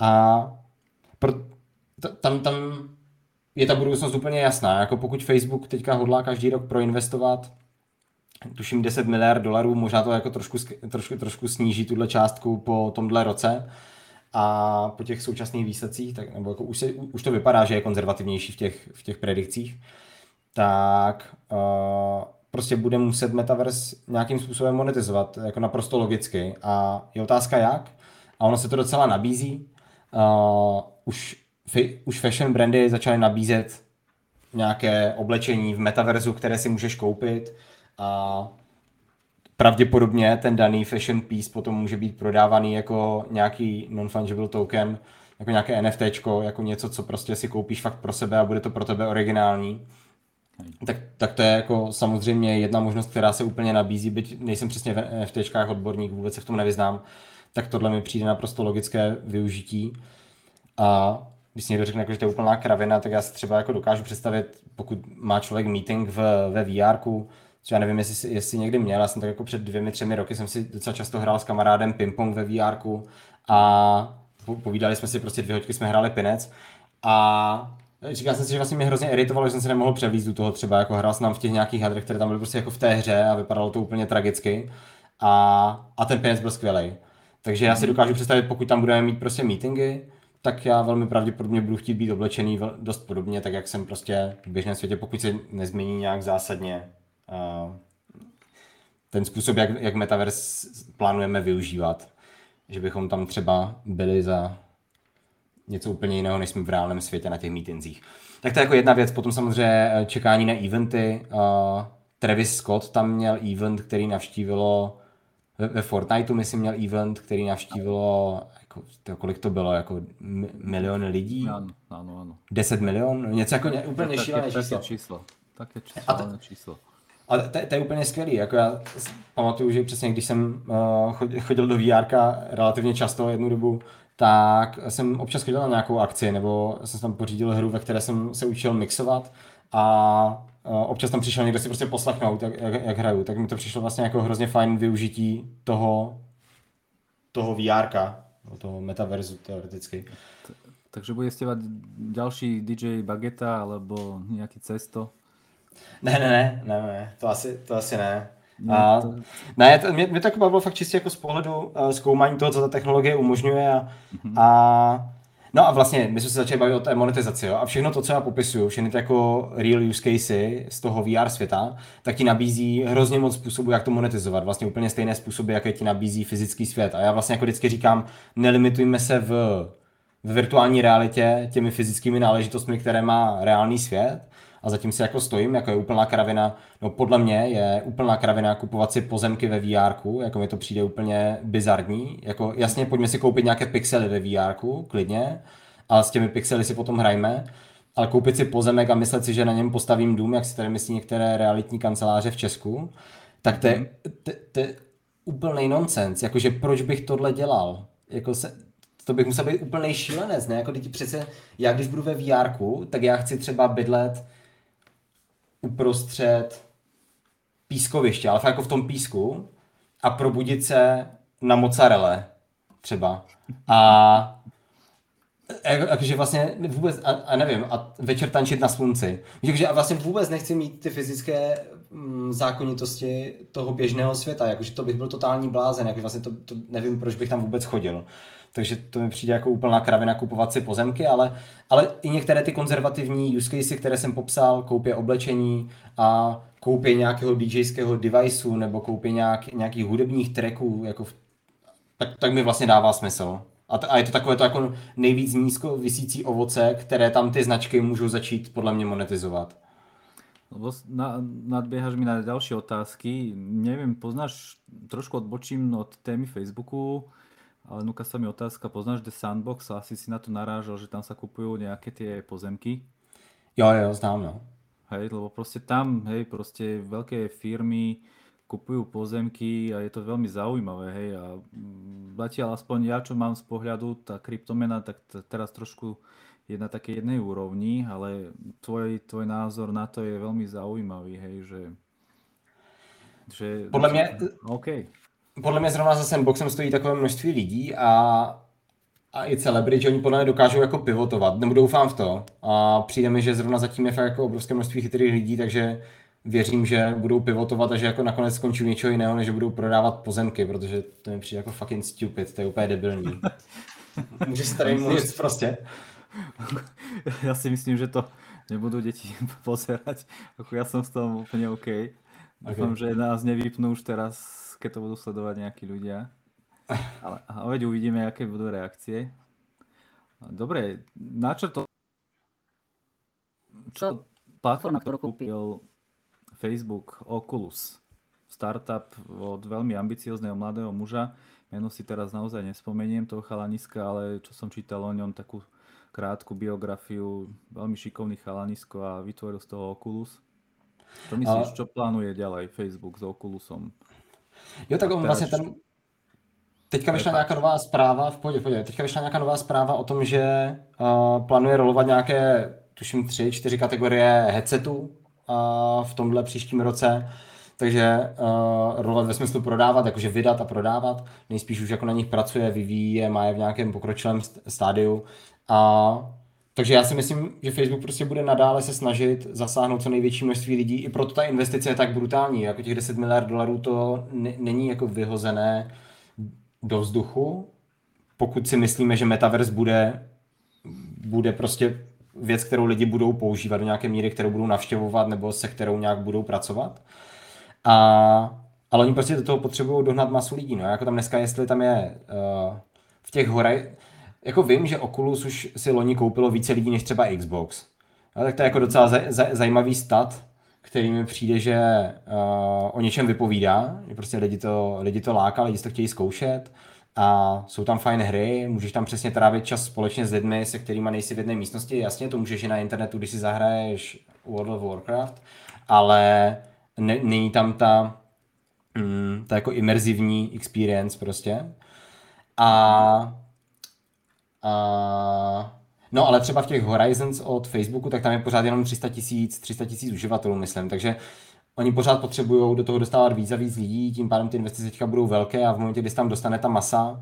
A pro, tam, tam je ta budoucnost úplně jasná. Jako pokud Facebook teďka hodlá každý rok proinvestovat tuším 10 miliard dolarů, možná to jako trošku, trošku, trošku sníží tuhle částku po tomhle roce a po těch současných výsledcích, tak, nebo jako už, se, už to vypadá, že je konzervativnější v těch, v těch predikcích, tak uh, prostě bude muset Metaverse nějakým způsobem monetizovat, jako naprosto logicky. A je otázka jak. A ono se to docela nabízí. Uh, už, fi, už fashion brandy začaly nabízet nějaké oblečení v metaverzu, které si můžeš koupit a pravděpodobně ten daný fashion piece potom může být prodávaný jako nějaký non-fungible token, jako nějaké NFT, jako něco, co prostě si koupíš fakt pro sebe a bude to pro tebe originální. Tak, tak to je jako samozřejmě jedna možnost, která se úplně nabízí, byť nejsem přesně v NFTčkách odborník, vůbec se v tom nevyznám, tak tohle mi přijde naprosto logické využití. A když si někdo řekne, jako, že to je úplná kravina, tak já si třeba jako dokážu představit, pokud má člověk meeting v, ve VR, já nevím, jestli, jestli někdy měl, já jsem tak jako před dvěmi, třemi roky jsem si docela často hrál s kamarádem ping-pong ve VR a povídali jsme si prostě dvě hodky, jsme hráli pinec a Říkal jsem si, že vlastně mě hrozně iritovalo, že jsem se nemohl převízt do toho třeba, jako hrál jsem tam v těch nějakých hadrech, které tam byly prostě jako v té hře a vypadalo to úplně tragicky. A, a ten peněz byl skvělý. Takže já si mhm. dokážu představit, pokud tam budeme mít prostě meetingy, tak já velmi pravděpodobně budu chtít být oblečený dost podobně, tak jak jsem prostě v běžném světě, pokud se nezmění nějak zásadně uh, ten způsob, jak, jak Metaverse plánujeme využívat. Že bychom tam třeba byli za něco úplně jiného, než jsme v reálném světě na těch meetingsích. Tak to je jako jedna věc. Potom samozřejmě eh, čekání na eventy. Uh, Travis Scott tam měl event, který navštívilo ve, ve Fortniteu, myslím, měl event, který navštívilo, jako, to, kolik to bylo, jako miliony lidí? Ano, ano, ano. 10 milionů? Něco jako ně, úplně šílené číslo. číslo. Také číslo, a to, číslo. A to, to, je úplně skvělý, jako já pamatuju, že přesně když jsem uh, chodil do VR relativně často jednu dobu, tak jsem občas chodil na nějakou akci, nebo jsem tam pořídil hru, ve které jsem se učil mixovat a občas tam přišel někdo si prostě poslechnout, jak, jak, jak hraju, tak mi to přišlo vlastně jako hrozně fajn využití toho, toho VR, toho metaverzu teoreticky. Takže bude stěvat další DJ Bageta alebo nějaký cesto? Ne, ne, ne, ne, ne, to asi, to asi ne. No, a, to... Ne, to, mě, mě to jako bavilo fakt čistě jako z pohledu uh, zkoumání toho, co ta technologie umožňuje a, mm-hmm. a No a vlastně my jsme se začali bavit o té monetizaci jo? a všechno to, co já popisuju, všechny ty jako real use casey z toho VR světa, tak ti nabízí hrozně moc způsobů, jak to monetizovat. Vlastně úplně stejné způsoby, jaké ti nabízí fyzický svět. A já vlastně jako vždycky říkám, nelimitujme se v, v virtuální realitě těmi fyzickými náležitostmi, které má reálný svět, a zatím si jako stojím, jako je úplná kravina, no podle mě je úplná kravina kupovat si pozemky ve VR, jako mi to přijde úplně bizarní, jako jasně pojďme si koupit nějaké pixely ve VR, klidně, ale s těmi pixely si potom hrajme, ale koupit si pozemek a myslet si, že na něm postavím dům, jak si tady myslí některé realitní kanceláře v Česku, tak to je, mhm. to, to je úplný nonsens, jakože proč bych tohle dělal, jako se, to bych musel být úplný šílenec, ne? Jako teď přece, já když budu ve VR, tak já chci třeba bydlet uprostřed pískoviště, ale fakt jako v tom písku a probudit se na mozzarelle třeba. A jakože vlastně vůbec, a, a nevím, a večer tančit na slunci. Takže a vlastně vůbec nechci mít ty fyzické mm, zákonitosti toho běžného světa, jakože to bych byl totální blázen, jakože vlastně to, to nevím, proč bych tam vůbec chodil takže to mi přijde jako úplná kravina kupovat si pozemky, ale, ale i některé ty konzervativní use cases, které jsem popsal, koupě oblečení a koupě nějakého DJského deviceu nebo koupě nějak, nějakých hudebních tracků, jako v, tak, tak mi vlastně dává smysl. A, t- a je to takové to jako nejvíc nízko vysící ovoce, které tam ty značky můžou začít podle mě monetizovat. Na, nadbiehaš mi na ďalšie otázky. Neviem, poznáš, trošku odbočím od témy Facebooku. Ale nuka sa mi otázka, poznáš The Sandbox? Asi si na to narážal, že tam sa kupujú nejaké tie pozemky? Jo, jo, znám, no. Hej, lebo proste tam, hej, proste veľké firmy kupujú pozemky a je to veľmi zaujímavé, hej, a zatiaľ aspoň ja, čo mám z pohľadu, tá kryptomena, tak teraz trošku je na takej jednej úrovni, ale tvoj, tvoj názor na to je veľmi zaujímavý, hej, že... že Podle mě... OK podle mě zrovna za sandboxem stojí takové množství lidí a, a i celebrity, že oni podle mě dokážou jako pivotovat, nebo doufám v to. A přijde mi, že zrovna zatím je fakt jako obrovské množství chytrých lidí, takže věřím, že budou pivotovat a že jako nakonec skončí něčeho jiného, než budou prodávat pozemky, protože to mi přijde jako fucking stupid, to je úplně debilní. Můžeš si tady mluvit prostě. Já si myslím, že to nebudou děti pozerať, ako já jsem s tom úplně OK. Dúfam, že nás nevypnú už teraz, keď to budú sledovať nejakí ľudia. Ale a veď uvidíme, aké budú reakcie. Dobre, na čo to... Čo platforma, ktorú kúpil Facebook, Oculus, startup od veľmi ambiciozného mladého muža, meno si teraz naozaj nespomeniem toho chalaniska, ale čo som čítal o ňom takú krátku biografiu, veľmi šikovný chalanisko a vytvoril z toho Oculus. Čo myslíš, a... čo plánuje ďalej Facebook s Oculusom? Jo, tak on vlastně ten, Teďka vyšla nějaká nová zpráva, v pohodě, v pohodě. Teďka vyšla nějaká nová zpráva o tom, že uh, plánuje rolovat nějaké, tuším, tři, čtyři kategorie headsetů uh, v tomhle příštím roce. Takže uh, rolovat ve smyslu prodávat, jakože vydat a prodávat. Nejspíš už jako na nich pracuje, vyvíjí je, má je v nějakém pokročilém stádiu. A takže já si myslím, že Facebook prostě bude nadále se snažit zasáhnout co největší množství lidí. I proto ta investice je tak brutální. Jako těch 10 miliard dolarů to není jako vyhozené do vzduchu. Pokud si myslíme, že Metaverse bude, bude prostě věc, kterou lidi budou používat do nějaké míry, kterou budou navštěvovat nebo se kterou nějak budou pracovat. A, ale oni prostě do toho potřebují dohnat masu lidí. No. Jako tam dneska, jestli tam je uh, v těch horách, jako vím, že Oculus už si loni koupilo více lidí než třeba Xbox. A tak to je jako docela zaj, zaj, zajímavý stat, který mi přijde, že uh, o něčem vypovídá, že prostě lidi to, lidi to láká, lidi to chtějí zkoušet a jsou tam fajn hry, můžeš tam přesně trávit čas společně s lidmi, se kterými nejsi v jedné místnosti, jasně, to můžeš i na internetu, když si zahraješ World of Warcraft, ale ne, není tam ta, mm, ta jako imerzivní experience prostě. A a No ale třeba v těch Horizons od Facebooku, tak tam je pořád jenom 300 tisíc 300 tisíc uživatelů, myslím. Takže oni pořád potřebují do toho dostávat víc a víc lidí, tím pádem ty investice teďka budou velké a v momentě, kdy se tam dostane ta masa,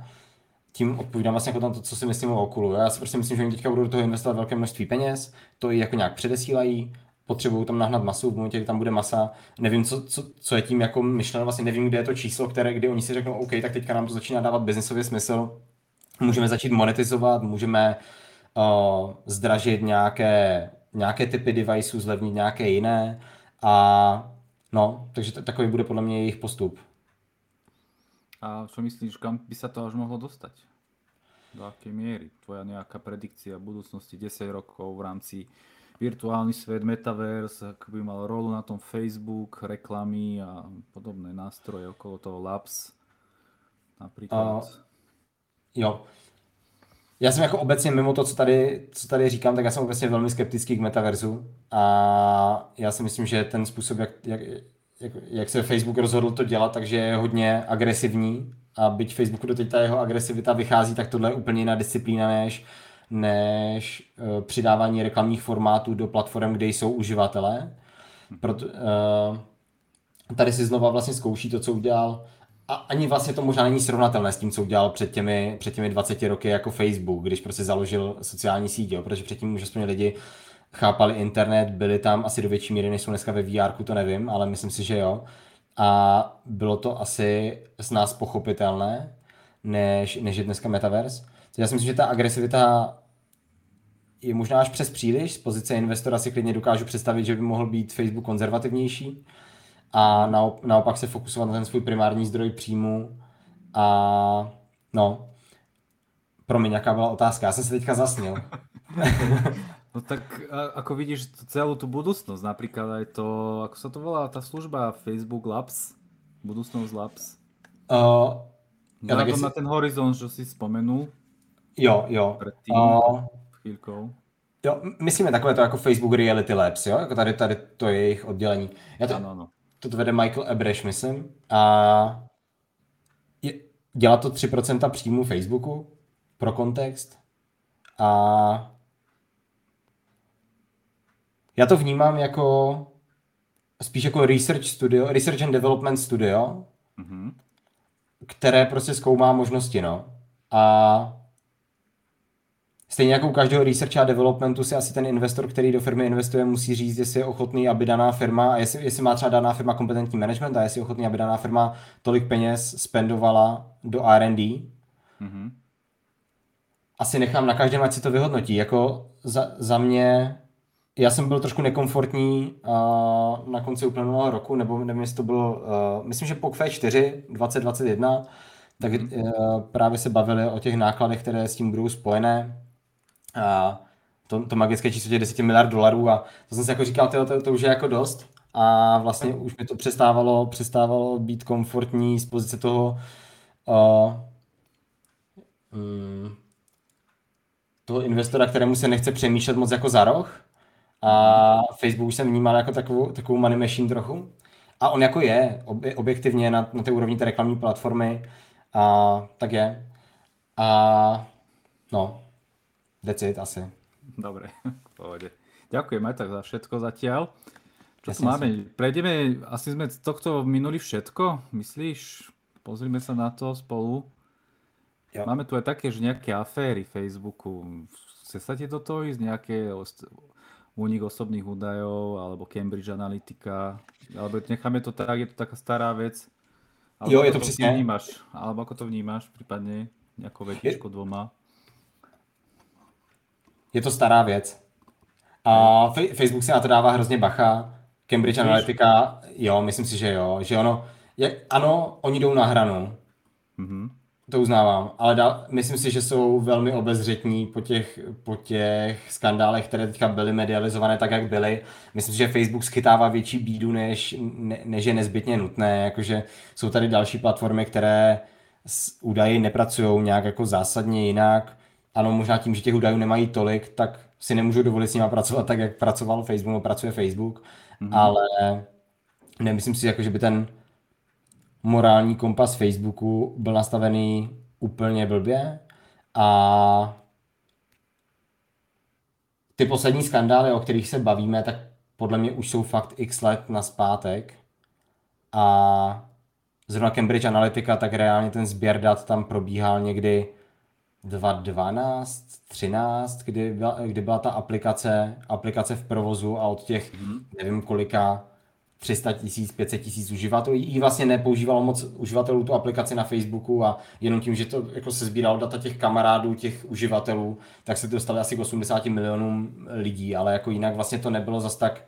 tím odpovídám vlastně jako tam to, co si myslím o Okulu. Já si prostě myslím, že oni teďka budou do toho investovat velké množství peněz, to i jako nějak předesílají, potřebují tam nahnat masu, v momentě, kdy tam bude masa, nevím, co, co, co je tím jako myšleno, vlastně nevím, kde je to číslo, které, kdy oni si řeknou, OK, tak teďka nám to začíná dávat biznisově smysl, můžeme začít monetizovat, můžeme uh, zdražit nějaké, nějaké typy deviceů, zlevnit nějaké jiné a no, takže t- takový bude podle mě jejich postup. A co myslíš, kam by se to až mohlo dostat? Do jaké míry? Tvoja nějaká predikcia budoucnosti 10 rokov v rámci virtuálny svet, metaverse, ako by mal rolu na tom Facebook, reklamy a podobné nástroje okolo toho Labs například. Uh, Jo. Já jsem jako obecně mimo to, co tady, co tady říkám, tak já jsem obecně velmi skeptický k metaverzu a já si myslím, že ten způsob, jak, jak, jak, jak se Facebook rozhodl to dělat, takže je hodně agresivní a byť Facebooku do ta jeho agresivita vychází, tak tohle je úplně jiná disciplína než, než uh, přidávání reklamních formátů do platform, kde jsou uživatelé. Proto, uh, tady si znova vlastně zkouší to, co udělal a ani vlastně to možná není srovnatelné s tím, co udělal před těmi, před těmi 20 roky jako Facebook, když prostě založil sociální sítě, jo, protože předtím už aspoň lidi chápali internet, byli tam asi do větší míry, než jsou dneska ve VR, to nevím, ale myslím si, že jo. A bylo to asi s nás pochopitelné, než, než je dneska Metaverse. Já si myslím, že ta agresivita je možná až přes příliš. Z pozice investora si klidně dokážu představit, že by mohl být Facebook konzervativnější, a naopak se fokusovat na ten svůj primární zdroj příjmu a no, promiň, jaká byla otázka, já jsem se teďka zasnil. No tak ako vidíš celou tu budúcnosť, napríklad aj to, ako sa to volá, tá služba Facebook Labs, budúcnosť Labs. Uh, ja na, jestli... na ten horizont, že si spomenul. Jo, jo. Predtým, uh, chvíľkou. Jo, myslíme takové to jako Facebook Reality Labs, jo? Jako tady, tady to je jejich oddělení. Já to, ano, ano to vede Michael Ebreš, myslím, a je, dělá to 3% příjmu Facebooku pro kontext a já to vnímám jako spíš jako research studio, research and development studio, mm-hmm. které prostě zkoumá možnosti, no. A Stejně jako u každého research a developmentu si asi ten investor, který do firmy investuje, musí říct, jestli je ochotný, aby daná firma, jestli, jestli má třeba daná firma kompetentní management a jestli je ochotný, aby daná firma tolik peněz spendovala do R&D. Mm-hmm. Asi nechám na každém, ať si to vyhodnotí. Jako za, za mě já jsem byl trošku nekomfortní uh, na konci uplynulého roku, nebo nevím, jestli to bylo, uh, myslím, že POC 4 2021, tak uh, právě se bavili o těch nákladech, které s tím budou spojené. A to, to magické číslo těch 10 miliard dolarů a to jsem si jako říkal, to, to, to už je jako dost a vlastně už mi to přestávalo, přestávalo být komfortní z pozice toho uh, um, toho investora, kterému se nechce přemýšlet moc jako za roh. A Facebook už jsem vnímal jako takovou, takovou money machine trochu. A on jako je, objektivně na, na té úrovni té reklamní platformy, a tak je. A no, it asi. Dobre, v pohode. Ďakujem aj tak za všetko zatiaľ. Čo tu máme? Prejdeme, asi sme z tohto minuli všetko, myslíš? Pozrime sa na to spolu. Jo. Máme tu aj také, že nejaké aféry Facebooku. Chce sa ti do toho ísť nejaké únik osobných údajov alebo Cambridge Analytica? Alebo necháme to tak, je to taká stará vec? Alebo jo, je to, to přesně. Vnímaš? Alebo ako to vnímáš prípadne nejakou vetičko dvoma? Je to stará věc. A Facebook si na to dává hrozně bacha. Cambridge? Analytica, jo, myslím si, že jo. Že ono, je, ano, oni jdou na hranu. Mm-hmm. To uznávám, ale dál, myslím si, že jsou velmi obezřetní po těch, po těch skandálech, které teďka byly medializované tak, jak byly. Myslím si, že Facebook schytává větší bídu, než, ne, než je nezbytně nutné. Jakože jsou tady další platformy, které s údaji nepracují nějak jako zásadně jinak. Ano, možná tím, že těch údajů nemají tolik, tak si nemůžu dovolit s nimi pracovat tak, jak pracoval Facebook, no pracuje Facebook. Mm-hmm. ale nemyslím si, jako, že by ten morální kompas Facebooku byl nastavený úplně blbě. A ty poslední skandály, o kterých se bavíme, tak podle mě už jsou fakt x let na zpátek. A zrovna Cambridge Analytica, tak reálně ten sběr dat tam probíhal někdy 2012, 13, kdy byla, kdy byla ta aplikace, aplikace v provozu a od těch, mm-hmm. nevím kolika, 300 tisíc, 500 tisíc uživatelů. Jí vlastně nepoužívalo moc uživatelů tu aplikaci na Facebooku a jenom tím, že to jako se sbíralo data těch kamarádů, těch uživatelů, tak se to dostali asi k 80 milionům lidí, ale jako jinak vlastně to nebylo zas tak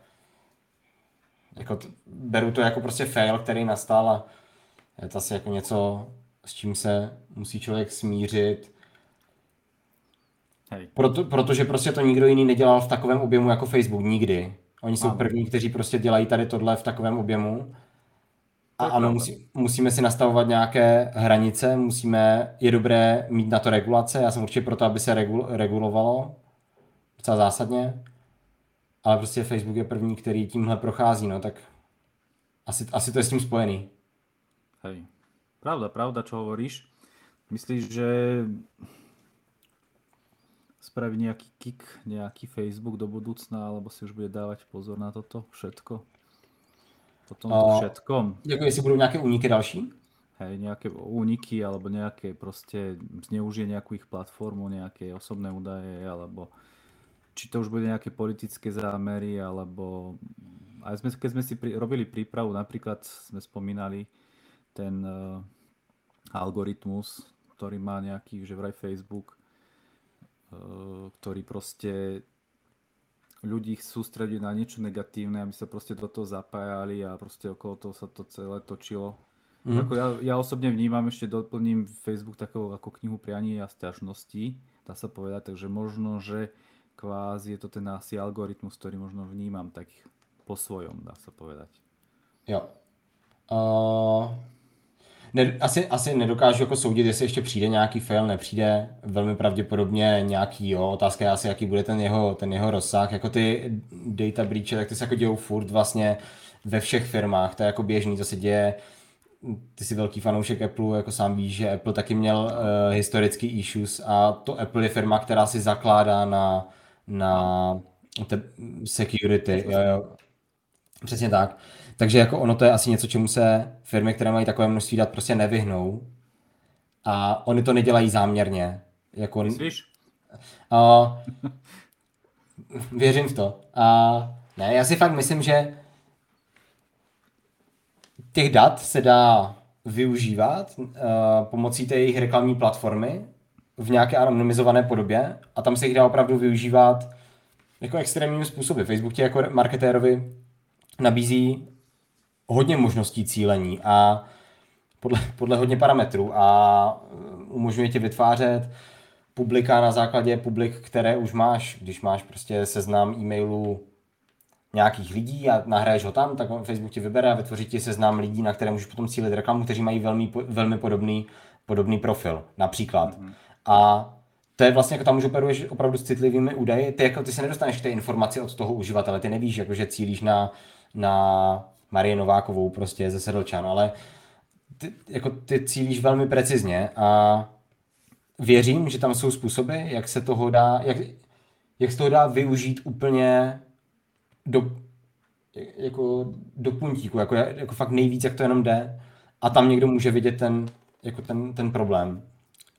jako beru to jako prostě fail, který nastal a je to asi jako něco, s čím se musí člověk smířit. Proto, protože prostě to nikdo jiný nedělal v takovém objemu jako Facebook, nikdy. Oni jsou první, kteří prostě dělají tady tohle v takovém objemu. A ano, musí, musíme si nastavovat nějaké hranice, musíme, je dobré mít na to regulace, já jsem určitě proto, aby se regul, regulovalo, docela zásadně, ale prostě Facebook je první, který tímhle prochází, no tak asi, asi to je s tím spojený. Hej, pravda, pravda, čo hovoríš. Myslíš, že spraviť nejaký kick, nejaký Facebook do budúcna, alebo si už bude dávať pozor na toto všetko? Po tomto všetkom. Jako jestli budou nějaké úniky další? Hej, nejaké úniky, alebo nejaké proste zneužije nejakú ich platformu, nejaké osobné údaje, alebo či to už bude nejaké politické zámery, alebo aj sme, keď sme si pri, robili prípravu, napríklad sme spomínali ten uh, algoritmus, ktorý má nejaký, že vraj Facebook Eh, ktorý proste ľudí sústredí na niečo negatívne, aby sa proste do toho zapájali a proste okolo toho sa to celé točilo. Mm. Ako ja, ja osobne vnímam, ešte doplním Facebook takovou ako knihu prianí a stiažností, dá sa povedať, takže možno, že kvázi je to ten asi algoritmus, ktorý možno vnímam tak po svojom, dá sa povedať. Jo. Uh, ne, asi, asi nedokážu jako soudit, jestli ještě přijde nějaký fail, nepřijde. Velmi pravděpodobně nějaký, jo. Otázka je asi, jaký bude ten jeho, ten jeho rozsah. Jako ty data breache, tak ty se jako dějou furt vlastně ve všech firmách. To je jako běžný, to se děje ty jsi velký fanoušek Apple, jako sám víš, že Apple taky měl uh, historický issues a to Apple je firma, která si zakládá na, na te security. Jo, jo. Přesně tak. Takže jako ono to je asi něco, čemu se firmy, které mají takové množství dat, prostě nevyhnou. A oni to nedělají záměrně. Jako... Myslíš? Uh, věřím v to. A ne, já si fakt myslím, že těch dat se dá využívat uh, pomocí té jejich reklamní platformy v nějaké anonymizované podobě a tam se jich dá opravdu využívat jako extrémními způsoby. Facebook ti jako marketérovi nabízí hodně možností cílení a podle, podle hodně parametrů a umožňuje ti vytvářet publika na základě publik, které už máš. Když máš prostě seznam e-mailů nějakých lidí a nahraješ ho tam, tak Facebook ti vybere a vytvoří ti seznam lidí, na které můžeš potom cílit reklamu, kteří mají velmi, velmi podobný, podobný profil, například. Mm-hmm. A to je vlastně, jako tam už operuješ opravdu s citlivými údaji, ty, jako, ty se nedostaneš k té informaci od toho uživatele, ty nevíš, jako, že cílíš na, na Marie Novákovou prostě ze Sedlčan, ale ty, jako, ty cílíš velmi precizně a věřím, že tam jsou způsoby, jak se toho dá, jak, jak se toho dá využít úplně do, jako do puntíku, jako, jako fakt nejvíc, jak to jenom jde. A tam někdo může vidět ten, jako ten, ten problém.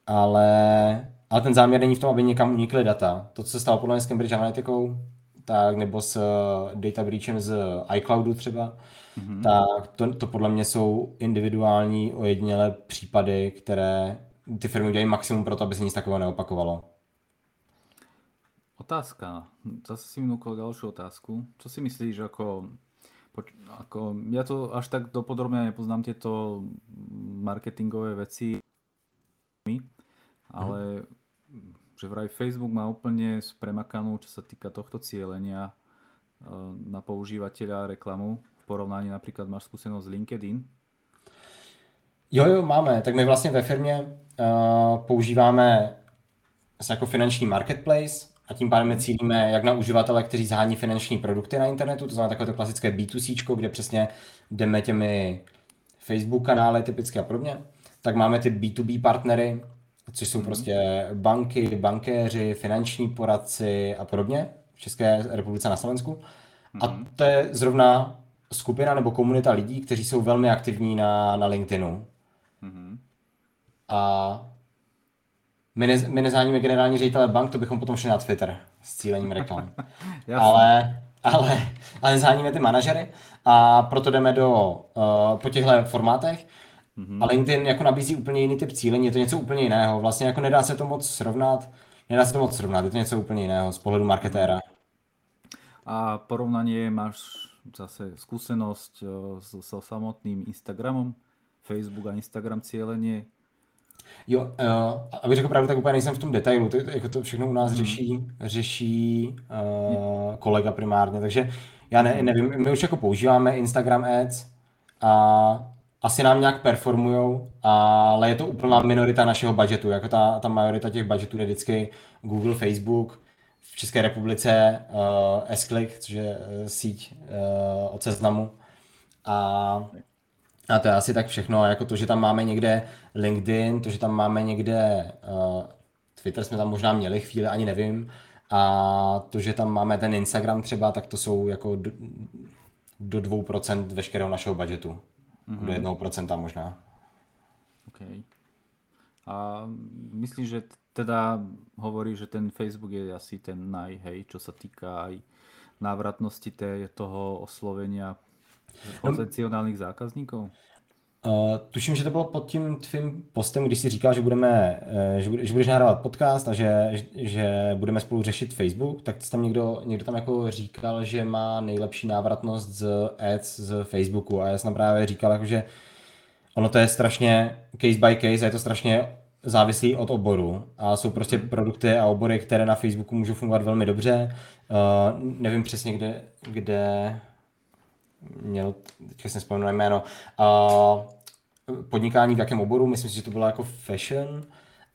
Ale, ale ten záměr není v tom, aby někam unikly data. To, co se stalo podle mě s Cambridge Analyticou, tak nebo s uh, data breachem z iCloudu třeba, mm-hmm. tak to, to podle mě jsou individuální ojedinělé případy, které ty firmy udělají maximum pro to, aby se nic takového neopakovalo. Otázka. Zase si mi vnúkol ďalšiu otázku. Čo si myslíš, ako, ako ja to až tak dopodrobne nepoznám tieto marketingové veci, ale mm. Že vraj Facebook má úplne spremakanú, čo sa týka tohto cieľenia e, na používateľa reklamu. V porovnaní napríklad máš skúsenosť LinkedIn. Jo, jo, máme. Tak my vlastně ve firmě uh, používáme jako finanční marketplace, a tím pádem cílíme jak na uživatele, kteří zhání finanční produkty na internetu, to znamená takové to klasické B2C, kde přesně jdeme těmi Facebook kanály typicky a podobně, tak máme ty B2B partnery, což jsou mhm. prostě banky, bankéři, finanční poradci a podobně v České republice na Slovensku. A mhm. to je zrovna skupina nebo komunita lidí, kteří jsou velmi aktivní na, na LinkedInu. Mm-hmm. A my, ne, my nezáníme generální ředitele bank, to bychom potom šli na Twitter s cílením reklam. ale, ale, ale nezáníme ty manažery a proto jdeme do, uh, po těchto formátech. Mm-hmm. A LinkedIn jako nabízí úplně jiný typ cílení, je to něco úplně jiného. Vlastně jako nedá se to moc srovnat, nedá se to moc srovnat, je to něco úplně jiného z pohledu marketéra. A porovnání máš zase zkušenost so, so samotným Instagramem, Facebook a Instagram cílení Jo, uh, abych řekl pravdu, tak úplně nejsem v tom detailu, to, jako to všechno u nás hmm. řeší, řeší uh, kolega primárně, takže já ne, mhm. nevím, my už jako používáme Instagram Ads a asi nám nějak performujou, ale je to úplná minorita našeho budgetu, jako ta, ta majorita těch budgetů je vždycky Google, Facebook, v České republice uh, S-Click, což je uh, síť uh, od seznamu. A a to je asi tak všechno, jako to, že tam máme někde LinkedIn, to, že tam máme někde uh, Twitter jsme tam možná měli chvíli, ani nevím, a to, že tam máme ten Instagram třeba, tak to jsou jako do, do 2% veškerého našeho budgetu. Mm-hmm. Do 1% možná. OK. A myslíš, že teda hovorí, že ten Facebook je asi ten naj, hej, čo sa týka aj návratnosti té, toho oslovenia Potenciálních zákazníků? Uh, tuším, že to bylo pod tím tvým postem, když si říkal, že, budeme, uh, že, bude, že budeš nahrávat podcast a že, že budeme spolu řešit Facebook, tak tam někdo, někdo tam jako říkal, že má nejlepší návratnost z ads z Facebooku a já jsem právě říkal, jako, že ono to je strašně case by case a je to strašně závislý od oboru a jsou prostě mhm. produkty a obory, které na Facebooku můžou fungovat velmi dobře. Uh, nevím přesně, kde, kde měl, teďka jsem vzpomněl jméno, uh, podnikání v jakém oboru, myslím si, že to bylo jako fashion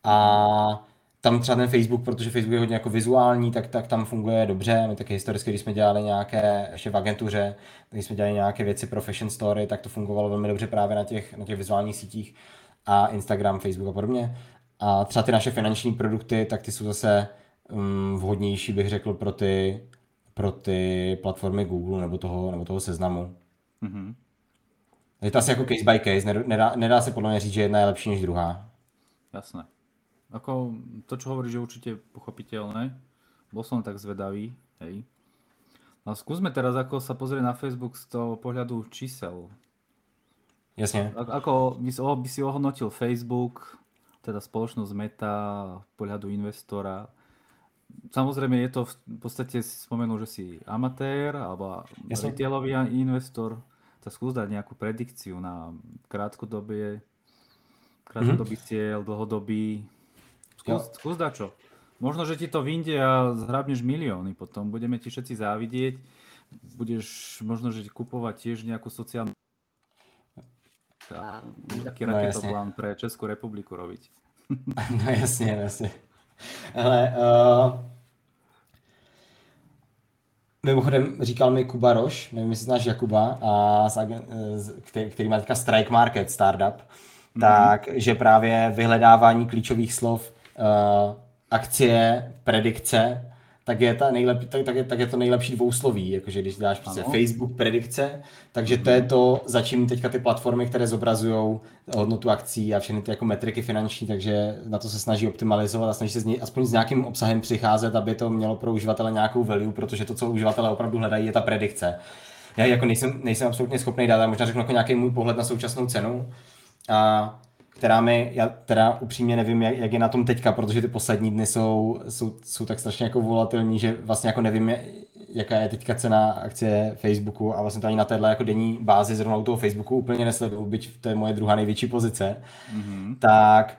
a tam třeba ten Facebook, protože Facebook je hodně jako vizuální, tak, tak tam funguje dobře. My taky historicky, když jsme dělali nějaké, ještě v agentuře, když jsme dělali nějaké věci pro fashion story, tak to fungovalo velmi dobře právě na těch, na těch vizuálních sítích a Instagram, Facebook a podobně. A třeba ty naše finanční produkty, tak ty jsou zase um, vhodnější, bych řekl, pro ty pro ty platformy Google nebo toho, nebo toho seznamu. Mm-hmm. Je to asi jako case by case, nedá, nedá se podle mě říct, že jedna je lepší než druhá. Jasné. Ako to, čo hovoríš, je určite pochopiteľné. Bol som tak zvedavý, hej. No skúsme teraz ako sa pozrieť na Facebook z toho pohľadu čísel. Jasne. A, ako by si, by si ohodnotil Facebook, teda spoločnosť Meta, pohľadu investora, samozrejme je to v podstate, si spomenul, že si amatér alebo Jasne. retailový investor, tak skús dať nejakú predikciu na krátkodobie, krátkodobý mm-hmm. cieľ, dlhodobý. Skús, skús dať čo. Možno, že ti to vyjde a zhrabneš milióny potom. Budeme ti všetci závidieť. Budeš možno, že kupovať tiež nejakú sociálnu taký no, raketoplán pre Českou republiku robiť. No jasně, jasně. Ale uh, mimochodem říkal mi Kuba Roš, nevím, jestli znáš Jakuba, a, který, který má teďka Strike Market startup, mm-hmm. tak že právě vyhledávání klíčových slov uh, akcie, predikce, tak je, ta nejlep, tak, tak, je, tak je to nejlepší dvousloví, jakože když dáš prostě Facebook predikce, takže to je to, za čím teďka ty platformy, které zobrazují hodnotu akcí a všechny ty jako metriky finanční, takže na to se snaží optimalizovat a snaží se z něj, aspoň s nějakým obsahem přicházet, aby to mělo pro uživatele nějakou value, protože to, co uživatelé opravdu hledají, je ta predikce. Já jako nejsem, nejsem absolutně schopný dát, možná řeknu jako nějaký můj pohled na současnou cenu. A která mi, já teda upřímně nevím, jak, jak je na tom teďka, protože ty poslední dny jsou, jsou, jsou tak strašně jako volatilní, že vlastně jako nevím, jaká je teďka cena akcie Facebooku a vlastně to ani na téhle jako denní bázi zrovna u toho Facebooku úplně nesleduju, byť to je moje druhá největší pozice, mm-hmm. tak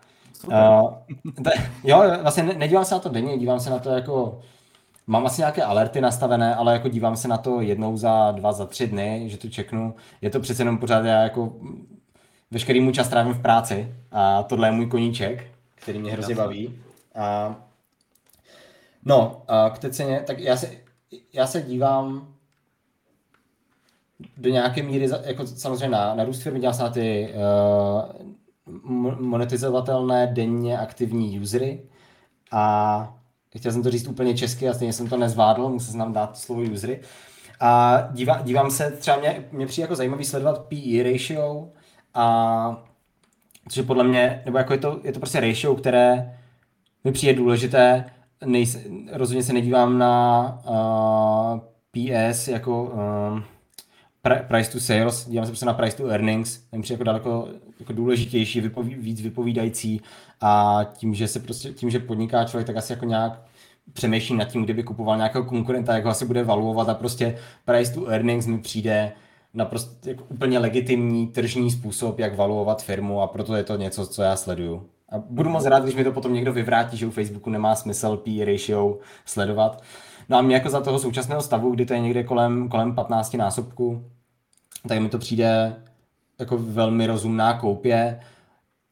uh, t- jo, vlastně nedívám se na to denně, dívám se na to jako Mám asi nějaké alerty nastavené, ale jako dívám se na to jednou za dva, za tři dny, že to čeknu. Je to přece jenom pořád já jako veškerý můj čas trávím v práci a tohle je můj koníček, který mě hrozně baví. A, no, a k té ceně, tak já se, já se dívám do nějaké míry, jako samozřejmě na, na růst firmy, dívám se na ty uh, monetizovatelné denně aktivní usery a chtěl jsem to říct úplně česky a stejně jsem to nezvládl, musel jsem nám dát slovo usery. A dívám, dívám se, třeba mě, mě přijde jako zajímavý sledovat PE ratio, a což je podle mě, nebo jako je to, je to prostě ratio, které mi přijde důležité. Nejs, rozhodně se nedívám na uh, PS jako um, price to sales, dívám se prostě na price to earnings, mi přijde jako daleko jako důležitější, vypoví, víc vypovídající. A tím, že se prostě, tím, že podniká člověk, tak asi jako nějak přemýšlí nad tím, kdyby kupoval nějakého konkurenta, jak ho asi bude valuovat. A prostě price to earnings mi přijde naprosto jako úplně legitimní tržní způsob, jak valuovat firmu a proto je to něco, co já sleduju. A budu moc rád, když mi to potom někdo vyvrátí, že u Facebooku nemá smysl P ratio sledovat. No a mě jako za toho současného stavu, kdy to je někde kolem, kolem 15 násobku, tak mi to přijde jako velmi rozumná koupě.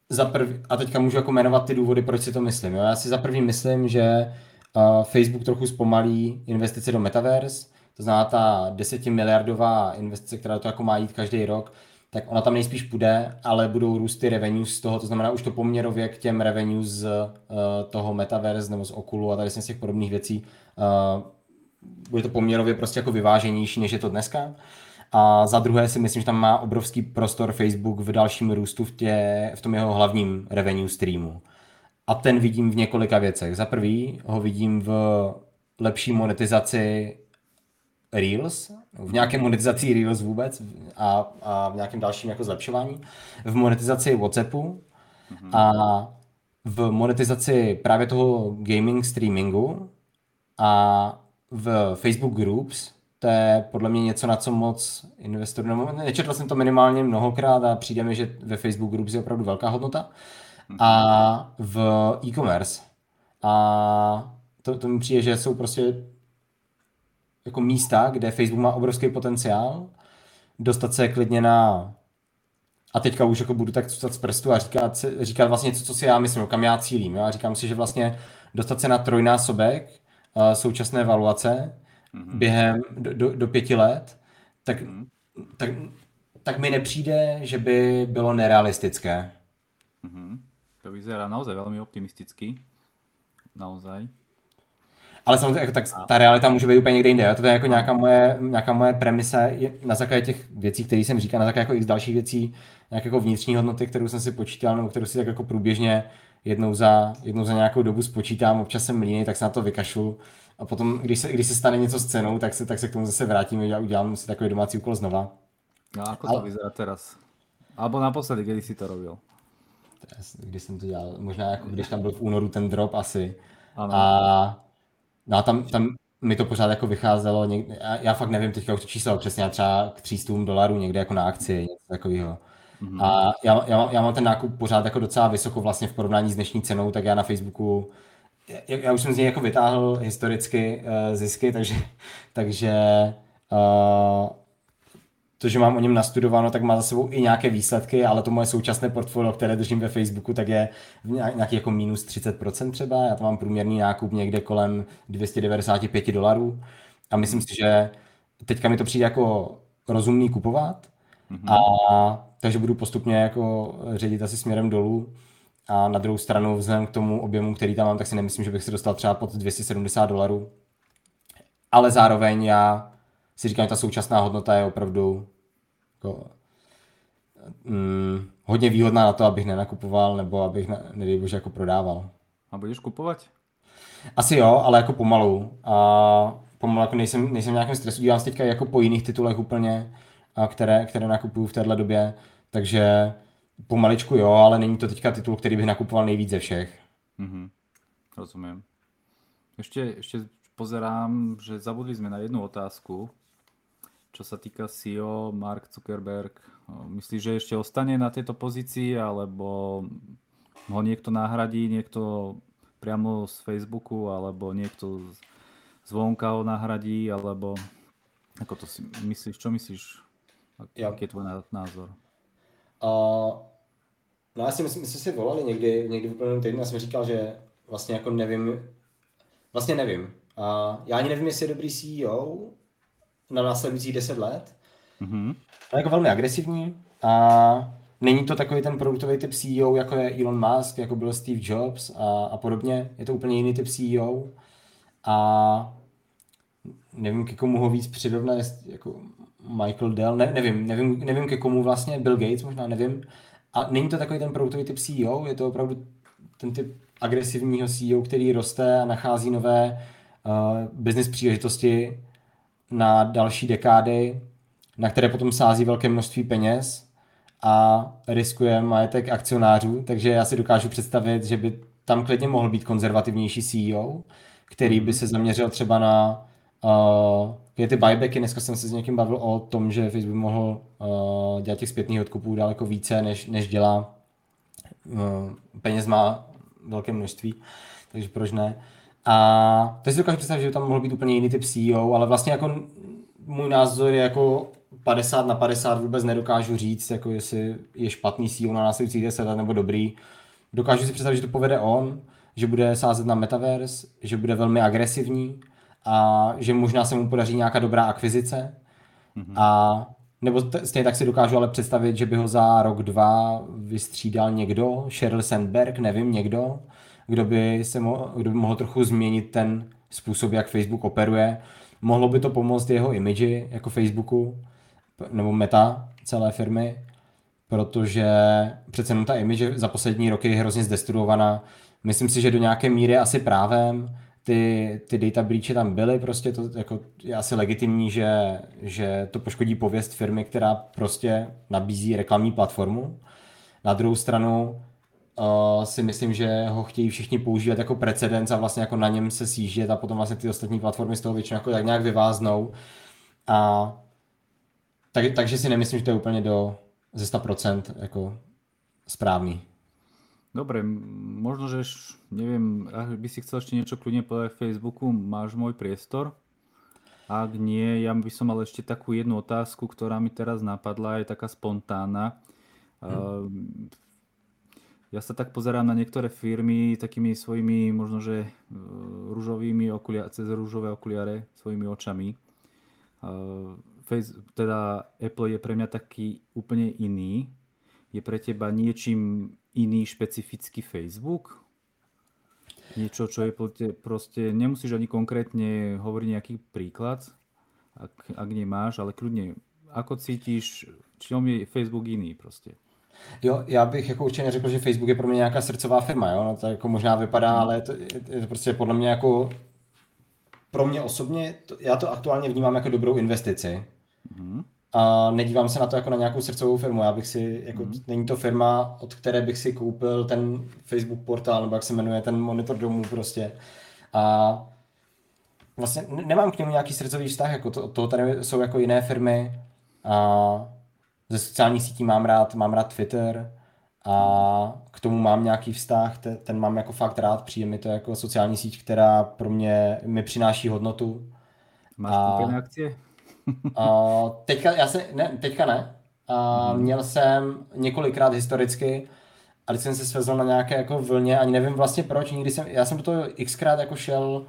Za prv, a teďka můžu jako jmenovat ty důvody, proč si to myslím. Jo? Já si za první myslím, že uh, Facebook trochu zpomalí investice do Metaverse, to znamená ta 10 miliardová investice, která to jako má jít každý rok, tak ona tam nejspíš půjde, ale budou růst ty revenues z toho, to znamená už to poměrově k těm revenues z uh, toho Metaverse nebo z Okulu a tady z těch podobných věcí, uh, bude to poměrově prostě jako vyváženější, než je to dneska. A za druhé si myslím, že tam má obrovský prostor Facebook v dalším růstu v, tě, v tom jeho hlavním revenue streamu. A ten vidím v několika věcech. Za prvý ho vidím v lepší monetizaci Reels, v nějaké monetizaci Reels vůbec a, a v nějakém dalším jako zlepšování, v monetizaci Whatsappu mm-hmm. a v monetizaci právě toho gaming streamingu a v Facebook Groups, to je podle mě něco, na co moc investorů, nebo nečetl jsem to minimálně mnohokrát a přijde mi, že ve Facebook Groups je opravdu velká hodnota. Mm-hmm. A v e-commerce. A to, to mi přijde, že jsou prostě jako místa, kde Facebook má obrovský potenciál, dostat se klidně na a teďka už jako budu tak cucat z prstu a říkat, říkat vlastně něco, co si já myslím, kam já cílím. Jo? A říkám si, že vlastně dostat se na trojnásobek uh, současné valuace mm-hmm. během do, do, do pěti let, tak, mm-hmm. tak, tak mi nepřijde, že by bylo nerealistické. Mm-hmm. To vyzerá naozaj velmi optimisticky. Naozaj. Ale samozřejmě jako, tak ta realita může být úplně někde jinde. To je jako nějaká moje, nějaká moje premise na základě těch věcí, které jsem říkal, na základě jako i z dalších věcí, nějaké jako vnitřní hodnoty, kterou jsem si počítal, nebo kterou si tak jako průběžně jednou za, jednou za nějakou dobu spočítám, občas jsem líný, tak se na to vykašlu. A potom, když se, když se stane něco s cenou, tak se, tak se k tomu zase vrátím a udělám si takový domácí úkol znova. No a ako to vyzerá teraz? Alebo naposledy, kdy si to robil? Když jsem to dělal, možná jako když tam byl v únoru ten drop asi. Ano. A No a tam, tam mi to pořád jako vycházelo, někde, já, já fakt nevím teďka už to číslo přesně, třeba k 300 dolarů někde jako na akci, něco takového. Mm-hmm. A já, já, já mám ten nákup pořád jako docela vysoko vlastně v porovnání s dnešní cenou, tak já na Facebooku, já, já už jsem z něj jako vytáhl historicky uh, zisky, takže, takže uh, to, že mám o něm nastudováno, tak má za sebou i nějaké výsledky, ale to moje současné portfolio, které držím ve Facebooku, tak je nějaký jako minus 30% třeba. Já tam mám průměrný nákup někde kolem 295 dolarů a myslím si, že teďka mi to přijde jako rozumný kupovat mm-hmm. a takže budu postupně jako ředit asi směrem dolů. A na druhou stranu, vzhledem k tomu objemu, který tam mám, tak si nemyslím, že bych se dostal třeba pod 270 dolarů. Ale zároveň já si říkám, že ta současná hodnota je opravdu jako, mm, hodně výhodná na to, abych nenakupoval nebo abych, ne, nedej bože, jako prodával. A budeš kupovat? Asi jo, ale jako pomalu. A pomalu jako nejsem, nejsem v nějakém stresu. Dívám se teďka jako po jiných titulech úplně, a které, které nakupuju v téhle době. Takže pomaličku jo, ale není to teďka titul, který bych nakupoval nejvíc ze všech. Mm-hmm. Rozumím. Ještě, ještě pozerám, že zabudli jsme na jednu otázku, čo sa týka CEO, Mark Zuckerberg, myslíš, že ešte ostane na tejto pozícii, alebo ho niekto nahradí, niekto priamo z Facebooku, alebo niekto zvonka ho nahradí, alebo ako to si myslíš, čo myslíš? Jaký je tvoj názor? Uh, no já si myslím, my jsme si volali někdy, někdy v úplném týdnu, já jsem říkal, že vlastně jako nevím, vlastně nevím. Uh, já ani nevím, jestli je dobrý CEO, na následujících 10 let. Mm-hmm. Je jako velmi agresivní a není to takový ten produktový typ CEO, jako je Elon Musk, jako byl Steve Jobs a, a podobně. Je to úplně jiný typ CEO a nevím, ke komu ho víc přirovnat, jako Michael Dell, ne, nevím, nevím, nevím ke komu vlastně, Bill Gates možná, nevím. A není to takový ten produktový typ CEO, je to opravdu ten typ agresivního CEO, který roste a nachází nové uh, business příležitosti na další dekády, na které potom sází velké množství peněz a riskuje majetek akcionářů, takže já si dokážu představit, že by tam klidně mohl být konzervativnější CEO, který by se zaměřil třeba na uh, ty buybacky. Dneska jsem se s někým bavil o tom, že Facebook mohl uh, dělat těch zpětných odkupů daleko více, než, než dělá. Uh, peněz má velké množství, takže proč ne. A teď si dokážu představit, že by tam mohl být úplně jiný typ CEO, ale vlastně jako můj názor je jako 50 na 50 vůbec nedokážu říct, jako jestli je špatný CEO na následujících 10 let nebo dobrý. Dokážu si představit, že to povede on, že bude sázet na metaverse, že bude velmi agresivní a že možná se mu podaří nějaká dobrá akvizice. Mm-hmm. A nebo t- stejně tak si dokážu ale představit, že by ho za rok, dva vystřídal někdo, Sheryl Sandberg, nevím, někdo, kdo by, se mo- kdo by mohl trochu změnit ten způsob, jak Facebook operuje. Mohlo by to pomoct jeho imidži jako Facebooku nebo meta celé firmy, protože přece jenom ta image za poslední roky je hrozně zdestruovaná. Myslím si, že do nějaké míry asi právem ty, ty data breachy tam byly, prostě to jako je asi legitimní, že, že to poškodí pověst firmy, která prostě nabízí reklamní platformu. Na druhou stranu uh, si myslím, že ho chtějí všichni používat jako precedens a vlastně jako na něm se sjíždět a potom vlastně ty ostatní platformy z toho většinou jako tak nějak vyváznou. A tak, takže si nemyslím, že to je úplně do ze 100% jako správný. Dobre, možno, že neviem, ak by si chcel ešte niečo kľudne povedať Facebooku, máš môj priestor. Ak nie, ja by som mal ešte takú jednu otázku, ktorá mi teraz napadla, je taká spontánna. Hmm. Ja sa tak pozerám na niektoré firmy takými svojimi možno, že e, rúžovými okuliare, cez rúžové okuliare, svojimi očami. E, face, teda Apple je pre mňa taký úplne iný. Je pre teba niečím iný špecifický Facebook? Niečo, čo je proste, nemusíš ani konkrétne hovoriť nejaký príklad, ak, ak nemáš, ale kľudne, ako cítíš, čom je Facebook iný prostě? Jo, já bych jako určitě neřekl, že Facebook je pro mě nějaká srdcová firma, jo? No, to jako možná vypadá, hmm. ale to je to prostě podle mě jako pro mě osobně, to, já to aktuálně vnímám jako dobrou investici. Hmm. A nedívám se na to jako na nějakou srdcovou firmu. Já bych si, jako, hmm. není to firma, od které bych si koupil ten Facebook portál, nebo jak se jmenuje, ten monitor domů prostě. A vlastně nemám k němu nějaký srdcový vztah, jako to, to tady jsou jako jiné firmy a ze sociálních sítí mám rád, mám rád Twitter a k tomu mám nějaký vztah, ten, ten mám jako fakt rád, přijde mi to jako sociální síť, která pro mě mi přináší hodnotu. Máš a, akcie? a teďka, já se, ne, teďka ne. A hmm. měl jsem několikrát historicky, a když jsem se svezl na nějaké jako vlně, ani nevím vlastně proč, nikdy jsem, já jsem do toho xkrát jako šel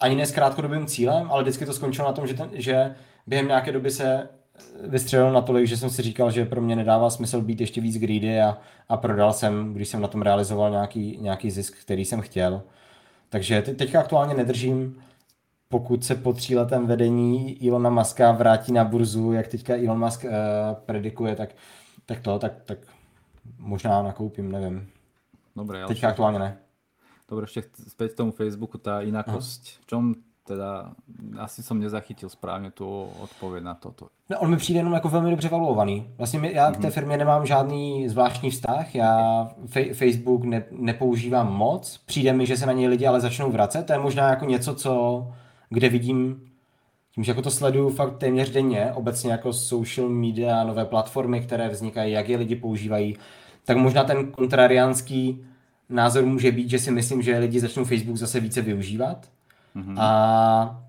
ani ne s krátkodobým cílem, ale vždycky to skončilo na tom, že, ten, že během nějaké doby se vystřelil natolik, že jsem si říkal, že pro mě nedává smysl být ještě víc greedy a, a prodal jsem, když jsem na tom realizoval nějaký, nějaký zisk, který jsem chtěl. Takže te, teďka aktuálně nedržím, pokud se po tříletém vedení Ilona Muska vrátí na burzu, jak teďka Elon Musk uh, predikuje, tak, tak to, tak, tak možná nakoupím, nevím. Dobre, Teďka aktuálně ne. Dobre, ešte späť k tomu Facebooku, tá inakosť. V čom teda, asi som nezachytil správně tu odpověď na toto. No, on mi přijde jenom jako velmi dobře valuovaný. Vlastně já k té mhm. firmě nemám žádný zvláštní vztah, já Facebook ne, nepoužívám moc, přijde mi, že se na něj lidi ale začnou vracet, to je možná jako něco, co, kde vidím, tím, že jako to sleduju fakt téměř denně, obecně jako social media, nové platformy, které vznikají, jak je lidi používají, tak možná ten kontrariánský názor může být, že si myslím, že lidi začnou Facebook zase více využívat. Mm-hmm. A,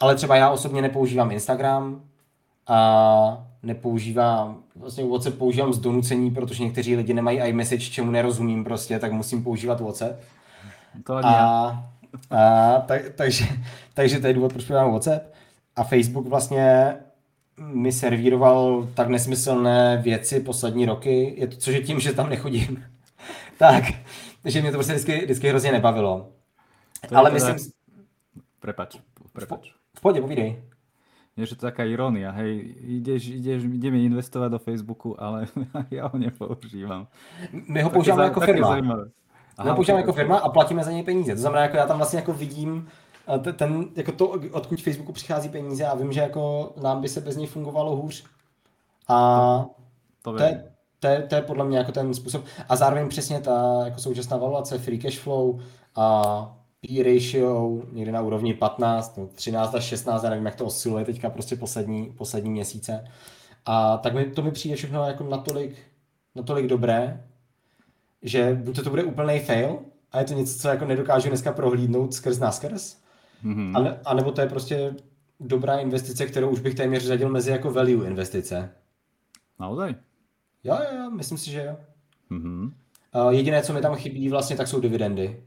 ale třeba já osobně nepoužívám Instagram a nepoužívám, vlastně WhatsApp používám z donucení, protože někteří lidi nemají iMessage, čemu nerozumím prostě, tak musím používat WhatsApp. To a, a tak, takže, takže to je důvod, proč používám WhatsApp. A Facebook vlastně mi servíroval tak nesmyslné věci poslední roky, je to, což je tím, že tam nechodím. tak, že mě to prostě vždycky, vždycky hrozně nebavilo. To Ale myslím... Prepač, prepač. V, pohodě, povídej. Je, že to taká ironia, hej, ideš, ideš, ideme investovat do Facebooku, ale já ho nepoužívám. My ho používáme jako firma. My ho používáme jako firma a platíme za něj peníze. To znamená, jako já tam vlastně jako vidím ten, jako to, odkud Facebooku přichází peníze a vím, že jako nám by se bez něj fungovalo hůř. A to, to, to, je, to, je, to je podle mě jako ten způsob. A zároveň přesně ta jako současná valuace, free cash flow a P ratio někde na úrovni 15, no 13 až 16, já nevím, jak to osciluje teďka prostě poslední, poslední měsíce. A tak mi, to mi přijde všechno jako natolik, natolik dobré, že buď to, to bude úplný fail, a je to něco, co jako nedokážu dneska prohlídnout skrz naskrz, mm-hmm. a, ne, a nebo to je prostě dobrá investice, kterou už bych téměř řadil mezi jako value investice. Naozaj? Jo, jo, jo, myslím si, že jo. Mm-hmm. Uh, jediné, co mi tam chybí vlastně, tak jsou dividendy.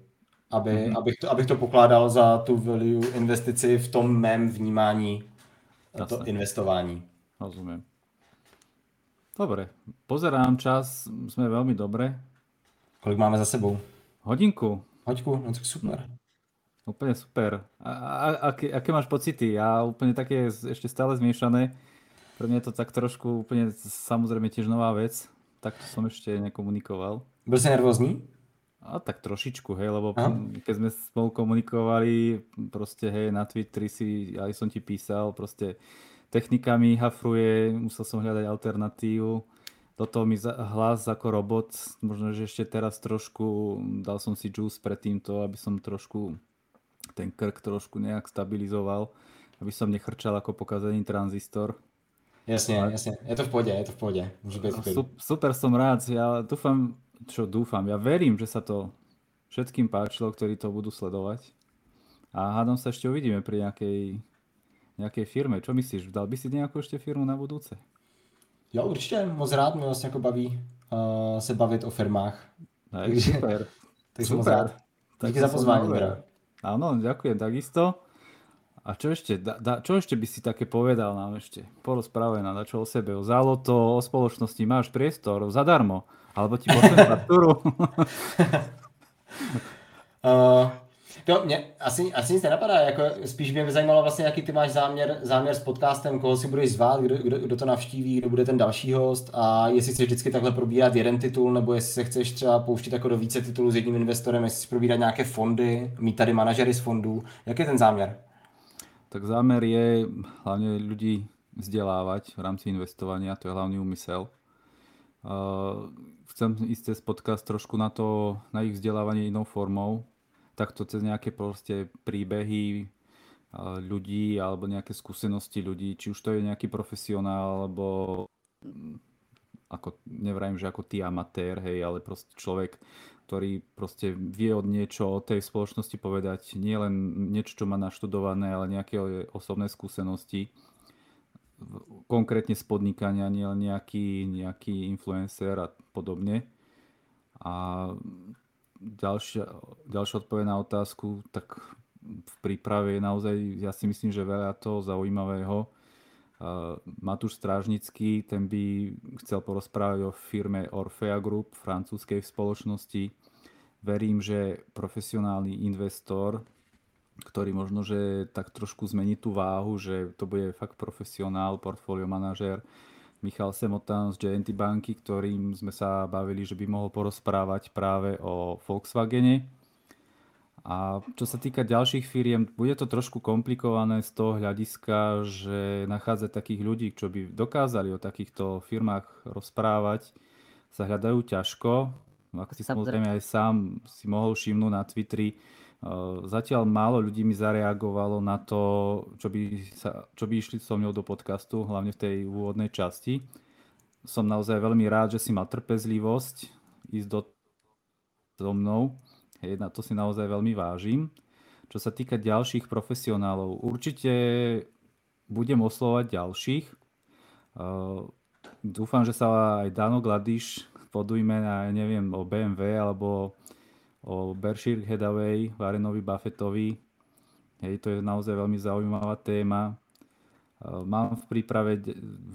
Aby, mm-hmm. abych, to, abych to pokládal za tu value investici v tom mém vnímání Jasne. to investování. Rozumím. Dobre, pozerám čas, sme veľmi dobre. Kolik máme za sebou? Hodinku. Hoďku, no tak super. Úplne super. A, a, aké, aké máš pocity? Ja úplne také ešte stále zmiešané. Pre mňa je to tak trošku úplne samozrejme tiež nová vec. Tak to som ešte nekomunikoval. Byl si nervózní? A tak trošičku, hej, lebo Aha. keď sme spolu komunikovali, proste hej, na Twitteri si, aj som ti písal, proste technikami hafruje, musel som hľadať alternatívu. Do toho mi hlas ako robot, možno, že ešte teraz trošku, dal som si juice pred týmto, aby som trošku ten krk trošku nejak stabilizoval, aby som nechrčal ako pokazený tranzistor. Jasne, jasne. Je to v pohode, je to v pohode. Môže byť Super som rád. Ja dúfam, čo dúfam, ja verím, že sa to všetkým páčilo, ktorí to budú sledovať. A hádam sa ešte uvidíme pri nejakej, nejakej firme. Čo myslíš, dal by si nejakú ešte firmu na budúce? Jo, určitě, moc rád mě vlastně jako baví uh, se bavit o firmách. Tak, takže, super. Takže super. moc rád. Díky za pozvání, Áno, ďakujem takisto. A čo ešte, da, da, čo ešte by si také povedal nám ešte? Porozprávaj nám čo o sebe, o záloto, o spoločnosti, máš priestor zadarmo. Alebo ti pošlem faktúru. uh, to mě asi, asi nic nenapadá, jako spíš mě by zajímalo vlastně, jaký ty máš záměr, záměr s podcastem, koho si budeš zvát, kdo, kdo, kdo to navštíví, kdo bude ten další host a jestli chceš vždycky takhle probírat jeden titul, nebo jestli se chceš třeba pouštět jako do více titulů s jedním investorem, jestli chceš probírat nějaké fondy, mít tady manažery z fondů. Jak je ten záměr? Tak zámer je hlavně lidi vzdělávat v rámci investovania, to je hlavný úmysel. Uh, chcem ísť cez podcast trošku na to, na ich vzdelávanie inou formou, takto cez nejaké proste príbehy, ľudí alebo nejaké skúsenosti ľudí, či už to je nejaký profesionál alebo mm, ako, nevrajím, že ako ty amatér, hej, ale proste človek, ktorý proste vie od niečo o tej spoločnosti povedať, nie len niečo, čo má naštudované, ale nejaké osobné skúsenosti, konkrétne z podnikania, nie len nejaký, nejaký influencer a podobne. A ďalšia, ďalšia odpoveď na otázku, tak v príprave je naozaj, ja si myslím, že veľa toho zaujímavého. Matúš Strážnický, ten by chcel porozprávať o firme Orfea Group, francúzskej spoločnosti. Verím, že profesionálny investor, ktorý možno, že tak trošku zmení tú váhu, že to bude fakt profesionál, portfolio manažer, Michal Semotan z JNT banky, ktorým sme sa bavili, že by mohol porozprávať práve o Volkswagene a čo sa týka ďalších firiem, bude to trošku komplikované z toho hľadiska, že nachádzať takých ľudí, čo by dokázali o takýchto firmách rozprávať, sa hľadajú ťažko. Ako si samozrejme aj sám si mohol všimnúť na Twitteri, eh, zatiaľ málo ľudí mi zareagovalo na to, čo by, sa, čo by išli so mnou do podcastu, hlavne v tej úvodnej časti. Som naozaj veľmi rád, že si mal trpezlivosť ísť do so mnou Hej, na to si naozaj veľmi vážim. Čo sa týka ďalších profesionálov, určite budem oslovať ďalších. Uh, dúfam, že sa aj Dano Gladiš podujme na, neviem, o BMW alebo o Berkshire Hathaway, Warrenovi Buffettovi. Hej, to je naozaj veľmi zaujímavá téma. Uh, mám v príprave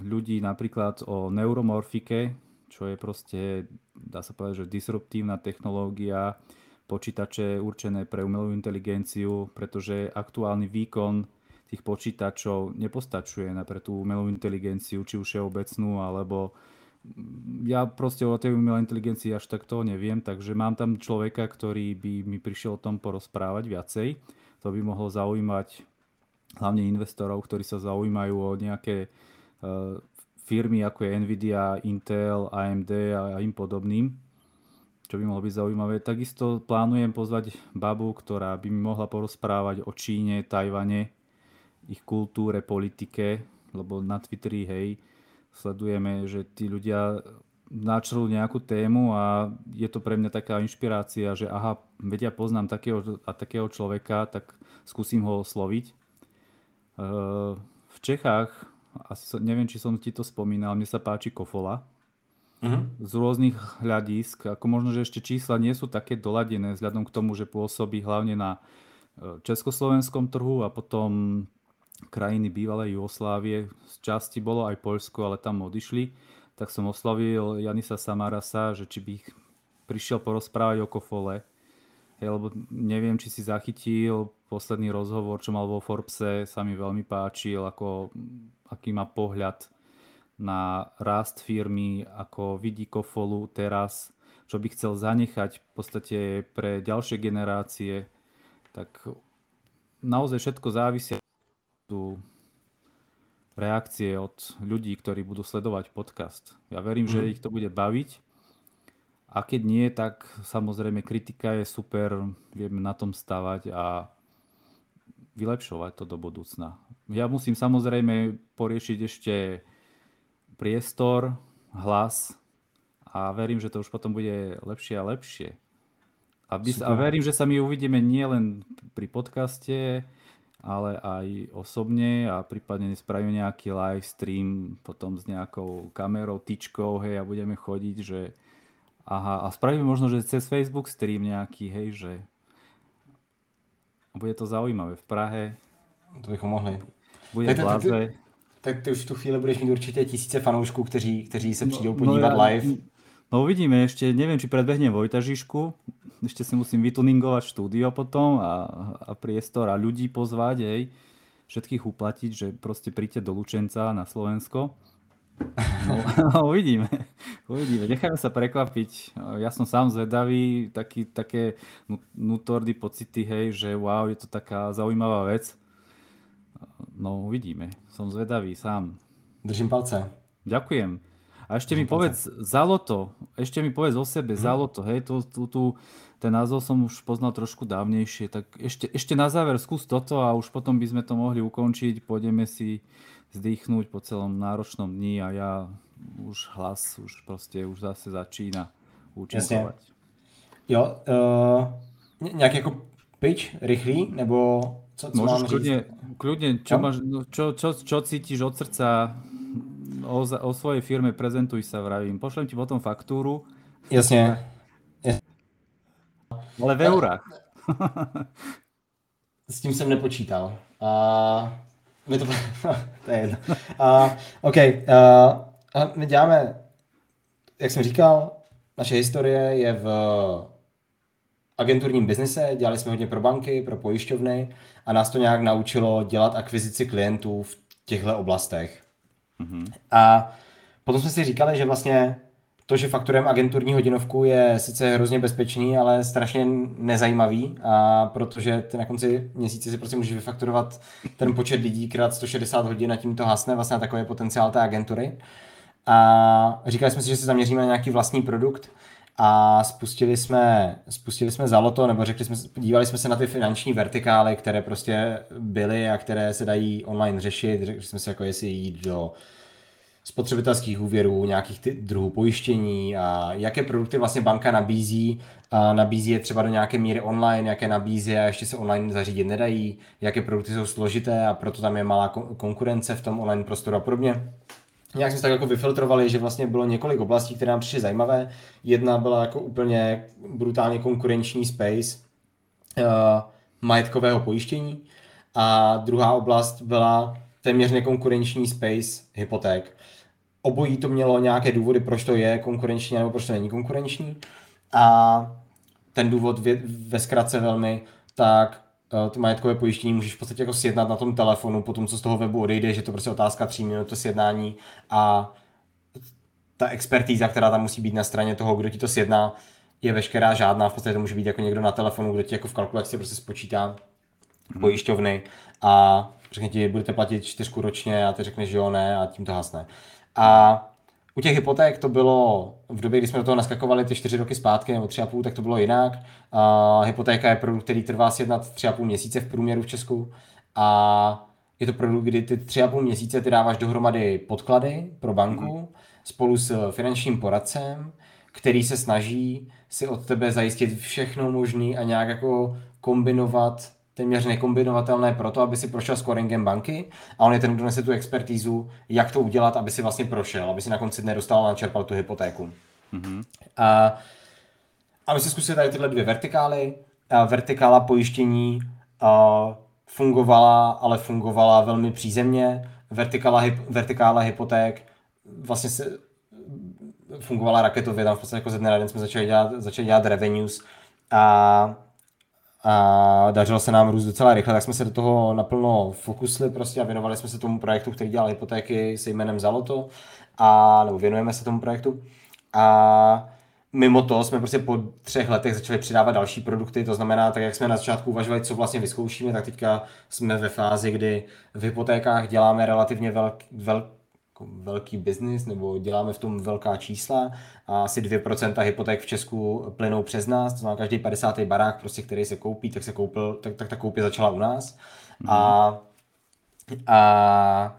ľudí napríklad o neuromorfike, čo je proste, dá sa povedať, že disruptívna technológia, počítače určené pre umelú inteligenciu, pretože aktuálny výkon tých počítačov nepostačuje na pre tú umelú inteligenciu, či už je obecnú, alebo ja proste o tej umelej inteligencii až tak to neviem, takže mám tam človeka, ktorý by mi prišiel o tom porozprávať viacej. To by mohlo zaujímať hlavne investorov, ktorí sa zaujímajú o nejaké uh, firmy ako je Nvidia, Intel, AMD a im podobným čo by mohlo byť zaujímavé. Takisto plánujem pozvať babu, ktorá by mi mohla porozprávať o Číne, Tajvane, ich kultúre, politike, lebo na Twitteri, hej, sledujeme, že tí ľudia načrú nejakú tému a je to pre mňa taká inšpirácia, že aha, vedia, poznám takého a takého človeka, tak skúsim ho osloviť. V Čechách, asi neviem, či som ti to spomínal, mne sa páči Kofola, uh-huh. z rôznych hľadisk. Ako možno, že ešte čísla nie sú také doladené vzhľadom k tomu, že pôsobí hlavne na e, československom trhu a potom krajiny bývalej Jugoslávie. Z časti bolo aj Poľsko, ale tam odišli. Tak som oslavil Janisa Samarasa, že či by prišiel porozprávať o Kofole. Hej, lebo neviem, či si zachytil posledný rozhovor, čo mal vo Forbese, sa mi veľmi páčil, ako, aký má pohľad na rast firmy, ako vidí Kofolu teraz, čo by chcel zanechať v podstate pre ďalšie generácie, tak naozaj všetko závisia tu reakcie od ľudí, ktorí budú sledovať podcast. Ja verím, mm. že mhm. ich to bude baviť. A keď nie, tak samozrejme kritika je super, vieme na tom stavať a vylepšovať to do budúcna. Ja musím samozrejme poriešiť ešte priestor, hlas a verím, že to už potom bude lepšie a lepšie. A, by, a verím, že sa my uvidíme nielen pri podcaste, ale aj osobne a prípadne spravíme nejaký live stream potom s nejakou kamerou, tyčkou, hej, a budeme chodiť, že aha, a spravíme možno, že cez Facebook stream nejaký, hej, že bude to zaujímavé v Prahe. To bychom mohli. Bude v tak ty už v tu chvíli budeš mít určitě tisíce fanoušků, kteří, kteří se no, přijdou podívat no, ja, live. No uvidíme, ešte neviem, či predbehne Vojta Žižku, ešte si musím vytuningovať štúdio potom a, a priestor a ľudí pozvať, hej, všetkých uplatiť, že proste príďte do Lučenca na Slovensko. No, no uvidíme, uvidíme, nechajme sa prekvapiť. Ja som sám zvedavý, taký, také nutordy pocity, hej, že wow, je to taká zaujímavá vec No uvidíme. Som zvedavý sám. Držím palce. Ďakujem. A ešte Držím mi povedz palce. za loto, ešte mi povedz o sebe, hmm. za loto, hej, tú, tú, tú, ten názov som už poznal trošku dávnejšie, tak ešte, ešte na záver skús toto a už potom by sme to mohli ukončiť. Pôjdeme si zdýchnuť po celom náročnom dni a ja už hlas už prostě už zase začína účinkovat. Jo, uh, nějak jako pitch rychlý, nebo co, co Môžeš mám kľudne, říct? kľudne čo, máš, no, čo, čo, čo cítiš od srdca o, o svojej firme, prezentuj sa, vravím. Pošlem ti potom faktúru, Jasně. ale v eurách. S tím jsem nepočítal. A my to, to je jedno. A, OK. A, a my děláme, jak jsem říkal, naše historie je v agenturním biznise, dělali jsme hodně pro banky, pro pojišťovny a nás to nějak naučilo dělat akvizici klientů v těchto oblastech. A potom jsme si říkali, že vlastně to, že fakturujeme agenturní hodinovku, je sice hrozně bezpečný, ale strašně nezajímavý, a protože ty na konci měsíce si prostě můžeš vyfakturovat ten počet lidí krát 160 hodin a tím to hasne vlastně takový potenciál té agentury. A říkali jsme si, že se zaměříme na nějaký vlastní produkt a spustili jsme, spustili jsme Zaloto, nebo řekli jsme, dívali jsme se na ty finanční vertikály, které prostě byly a které se dají online řešit. Řekli jsme si, jako jestli jít do spotřebitelských úvěrů, nějakých ty druhů pojištění a jaké produkty vlastně banka nabízí. A nabízí je třeba do nějaké míry online, jaké nabízí a ještě se online zařídit nedají, jaké produkty jsou složité a proto tam je malá kon- konkurence v tom online prostoru a podobně. Nějak jsme se tak jako vyfiltrovali, že vlastně bylo několik oblastí, které nám přišly zajímavé. Jedna byla jako úplně brutálně konkurenční space uh, majetkového pojištění a druhá oblast byla téměř nekonkurenční space hypoték. Obojí to mělo nějaké důvody, proč to je konkurenční nebo proč to není konkurenční. A ten důvod ve, zkratce velmi, tak to majetkové pojištění můžeš v podstatě jako sjednat na tom telefonu, potom co z toho webu odejde, že to prostě otázka tří minut to sjednání a ta expertíza, která tam musí být na straně toho, kdo ti to sjedná, je veškerá žádná, v podstatě to může být jako někdo na telefonu, kdo ti jako v kalkulaci prostě spočítá pojišťovny a řekne ti, budete platit čtyřku ročně? A ty řekneš, že jo, ne a tím to hasne. A u těch hypoték to bylo, v době, kdy jsme do toho naskakovali ty čtyři roky zpátky nebo tři a půl, tak to bylo jinak. A hypotéka je produkt, který trvá sjednat tři a půl měsíce v průměru v Česku. A je to produkt, kdy ty tři a půl měsíce ty dáváš dohromady podklady pro banku mm. spolu s finančním poradcem, který se snaží si od tebe zajistit všechno možné a nějak jako kombinovat téměř nekombinovatelné pro to, aby si prošel scoringem banky a on je ten, kdo nese tu expertízu, jak to udělat, aby si vlastně prošel, aby si na konci nedostal a načerpal tu hypotéku. Mm-hmm. A, a my jsme zkusili tady tyhle dvě vertikály. A vertikála pojištění a fungovala, ale fungovala velmi přízemně. Vertikála, hyp, vertikála hypoték vlastně se fungovala raketově, tam v podstatě jako ze dne na den jsme začali dělat, začali dělat revenues a a dařilo se nám růst docela rychle, tak jsme se do toho naplno fokusli prostě a věnovali jsme se tomu projektu, který dělal hypotéky se jménem Zaloto, a, nebo věnujeme se tomu projektu. A mimo to jsme prostě po třech letech začali přidávat další produkty, to znamená, tak jak jsme na začátku uvažovali, co vlastně vyzkoušíme, tak teďka jsme ve fázi, kdy v hypotékách děláme relativně velký, velký velký biznis, nebo děláme v tom velká čísla a asi 2% hypoték v Česku plynou přes nás, to znamená každý 50. barák, prostě, který se koupí, tak se koupil, tak, tak ta koupě začala u nás. Mm. A, a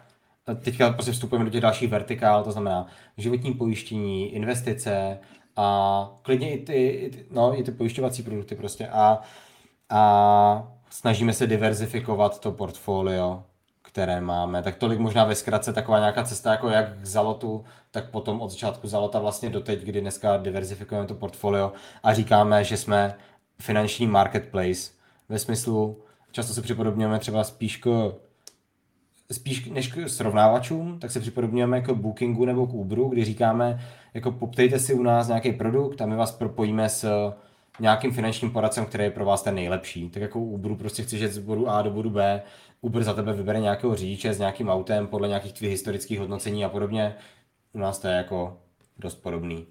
teďka prostě vstupujeme do těch dalších vertikál, to znamená životní pojištění, investice a klidně i ty, i ty, no, i ty pojišťovací produkty prostě a, a snažíme se diverzifikovat to portfolio které máme. Tak tolik možná ve zkratce taková nějaká cesta, jako jak k Zalotu, tak potom od začátku Zalota vlastně doteď, kdy dneska diverzifikujeme to portfolio a říkáme, že jsme finanční marketplace. Ve smyslu, často se připodobňujeme třeba spíš k spíš než k srovnávačům, tak se připodobňujeme k Bookingu nebo k Uberu, kdy říkáme, jako poptejte si u nás nějaký produkt a my vás propojíme s nějakým finančním poradcem, který je pro vás ten nejlepší. Tak jako u Uberu prostě chceš jet z bodu A do bodu B, Uber za tebe vybere nějakého řidiče s nějakým autem podle nějakých tvých historických hodnocení a podobně. U nás to je jako dost podobný.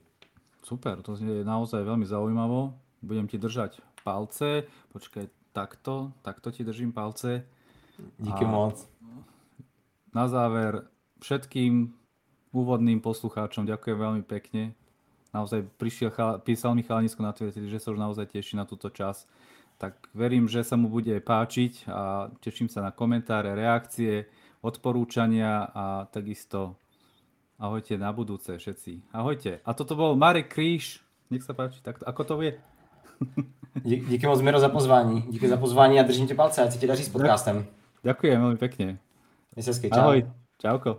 Super, to je naozaj veľmi zaujímavo. Budem ti držať palce. Počkaj, takto, takto ti držím palce. Díky a moc. Na záver všetkým úvodným poslucháčom ďakujem veľmi pekne naozaj prišiel, písal mi chalanisko na Twitter, že sa už naozaj teší na túto čas. Tak verím, že sa mu bude páčiť a teším sa na komentáre, reakcie, odporúčania a takisto ahojte na budúce všetci. Ahojte. A toto bol Marek Kríž. Nech sa páči. Tak ako to je? Dí, díky moc, Miro, za pozvání. Díky za pozvání a držím tě palce, ať se ti daří s podcastem. Ďakujem veľmi pekne. Ahoj. Čauko.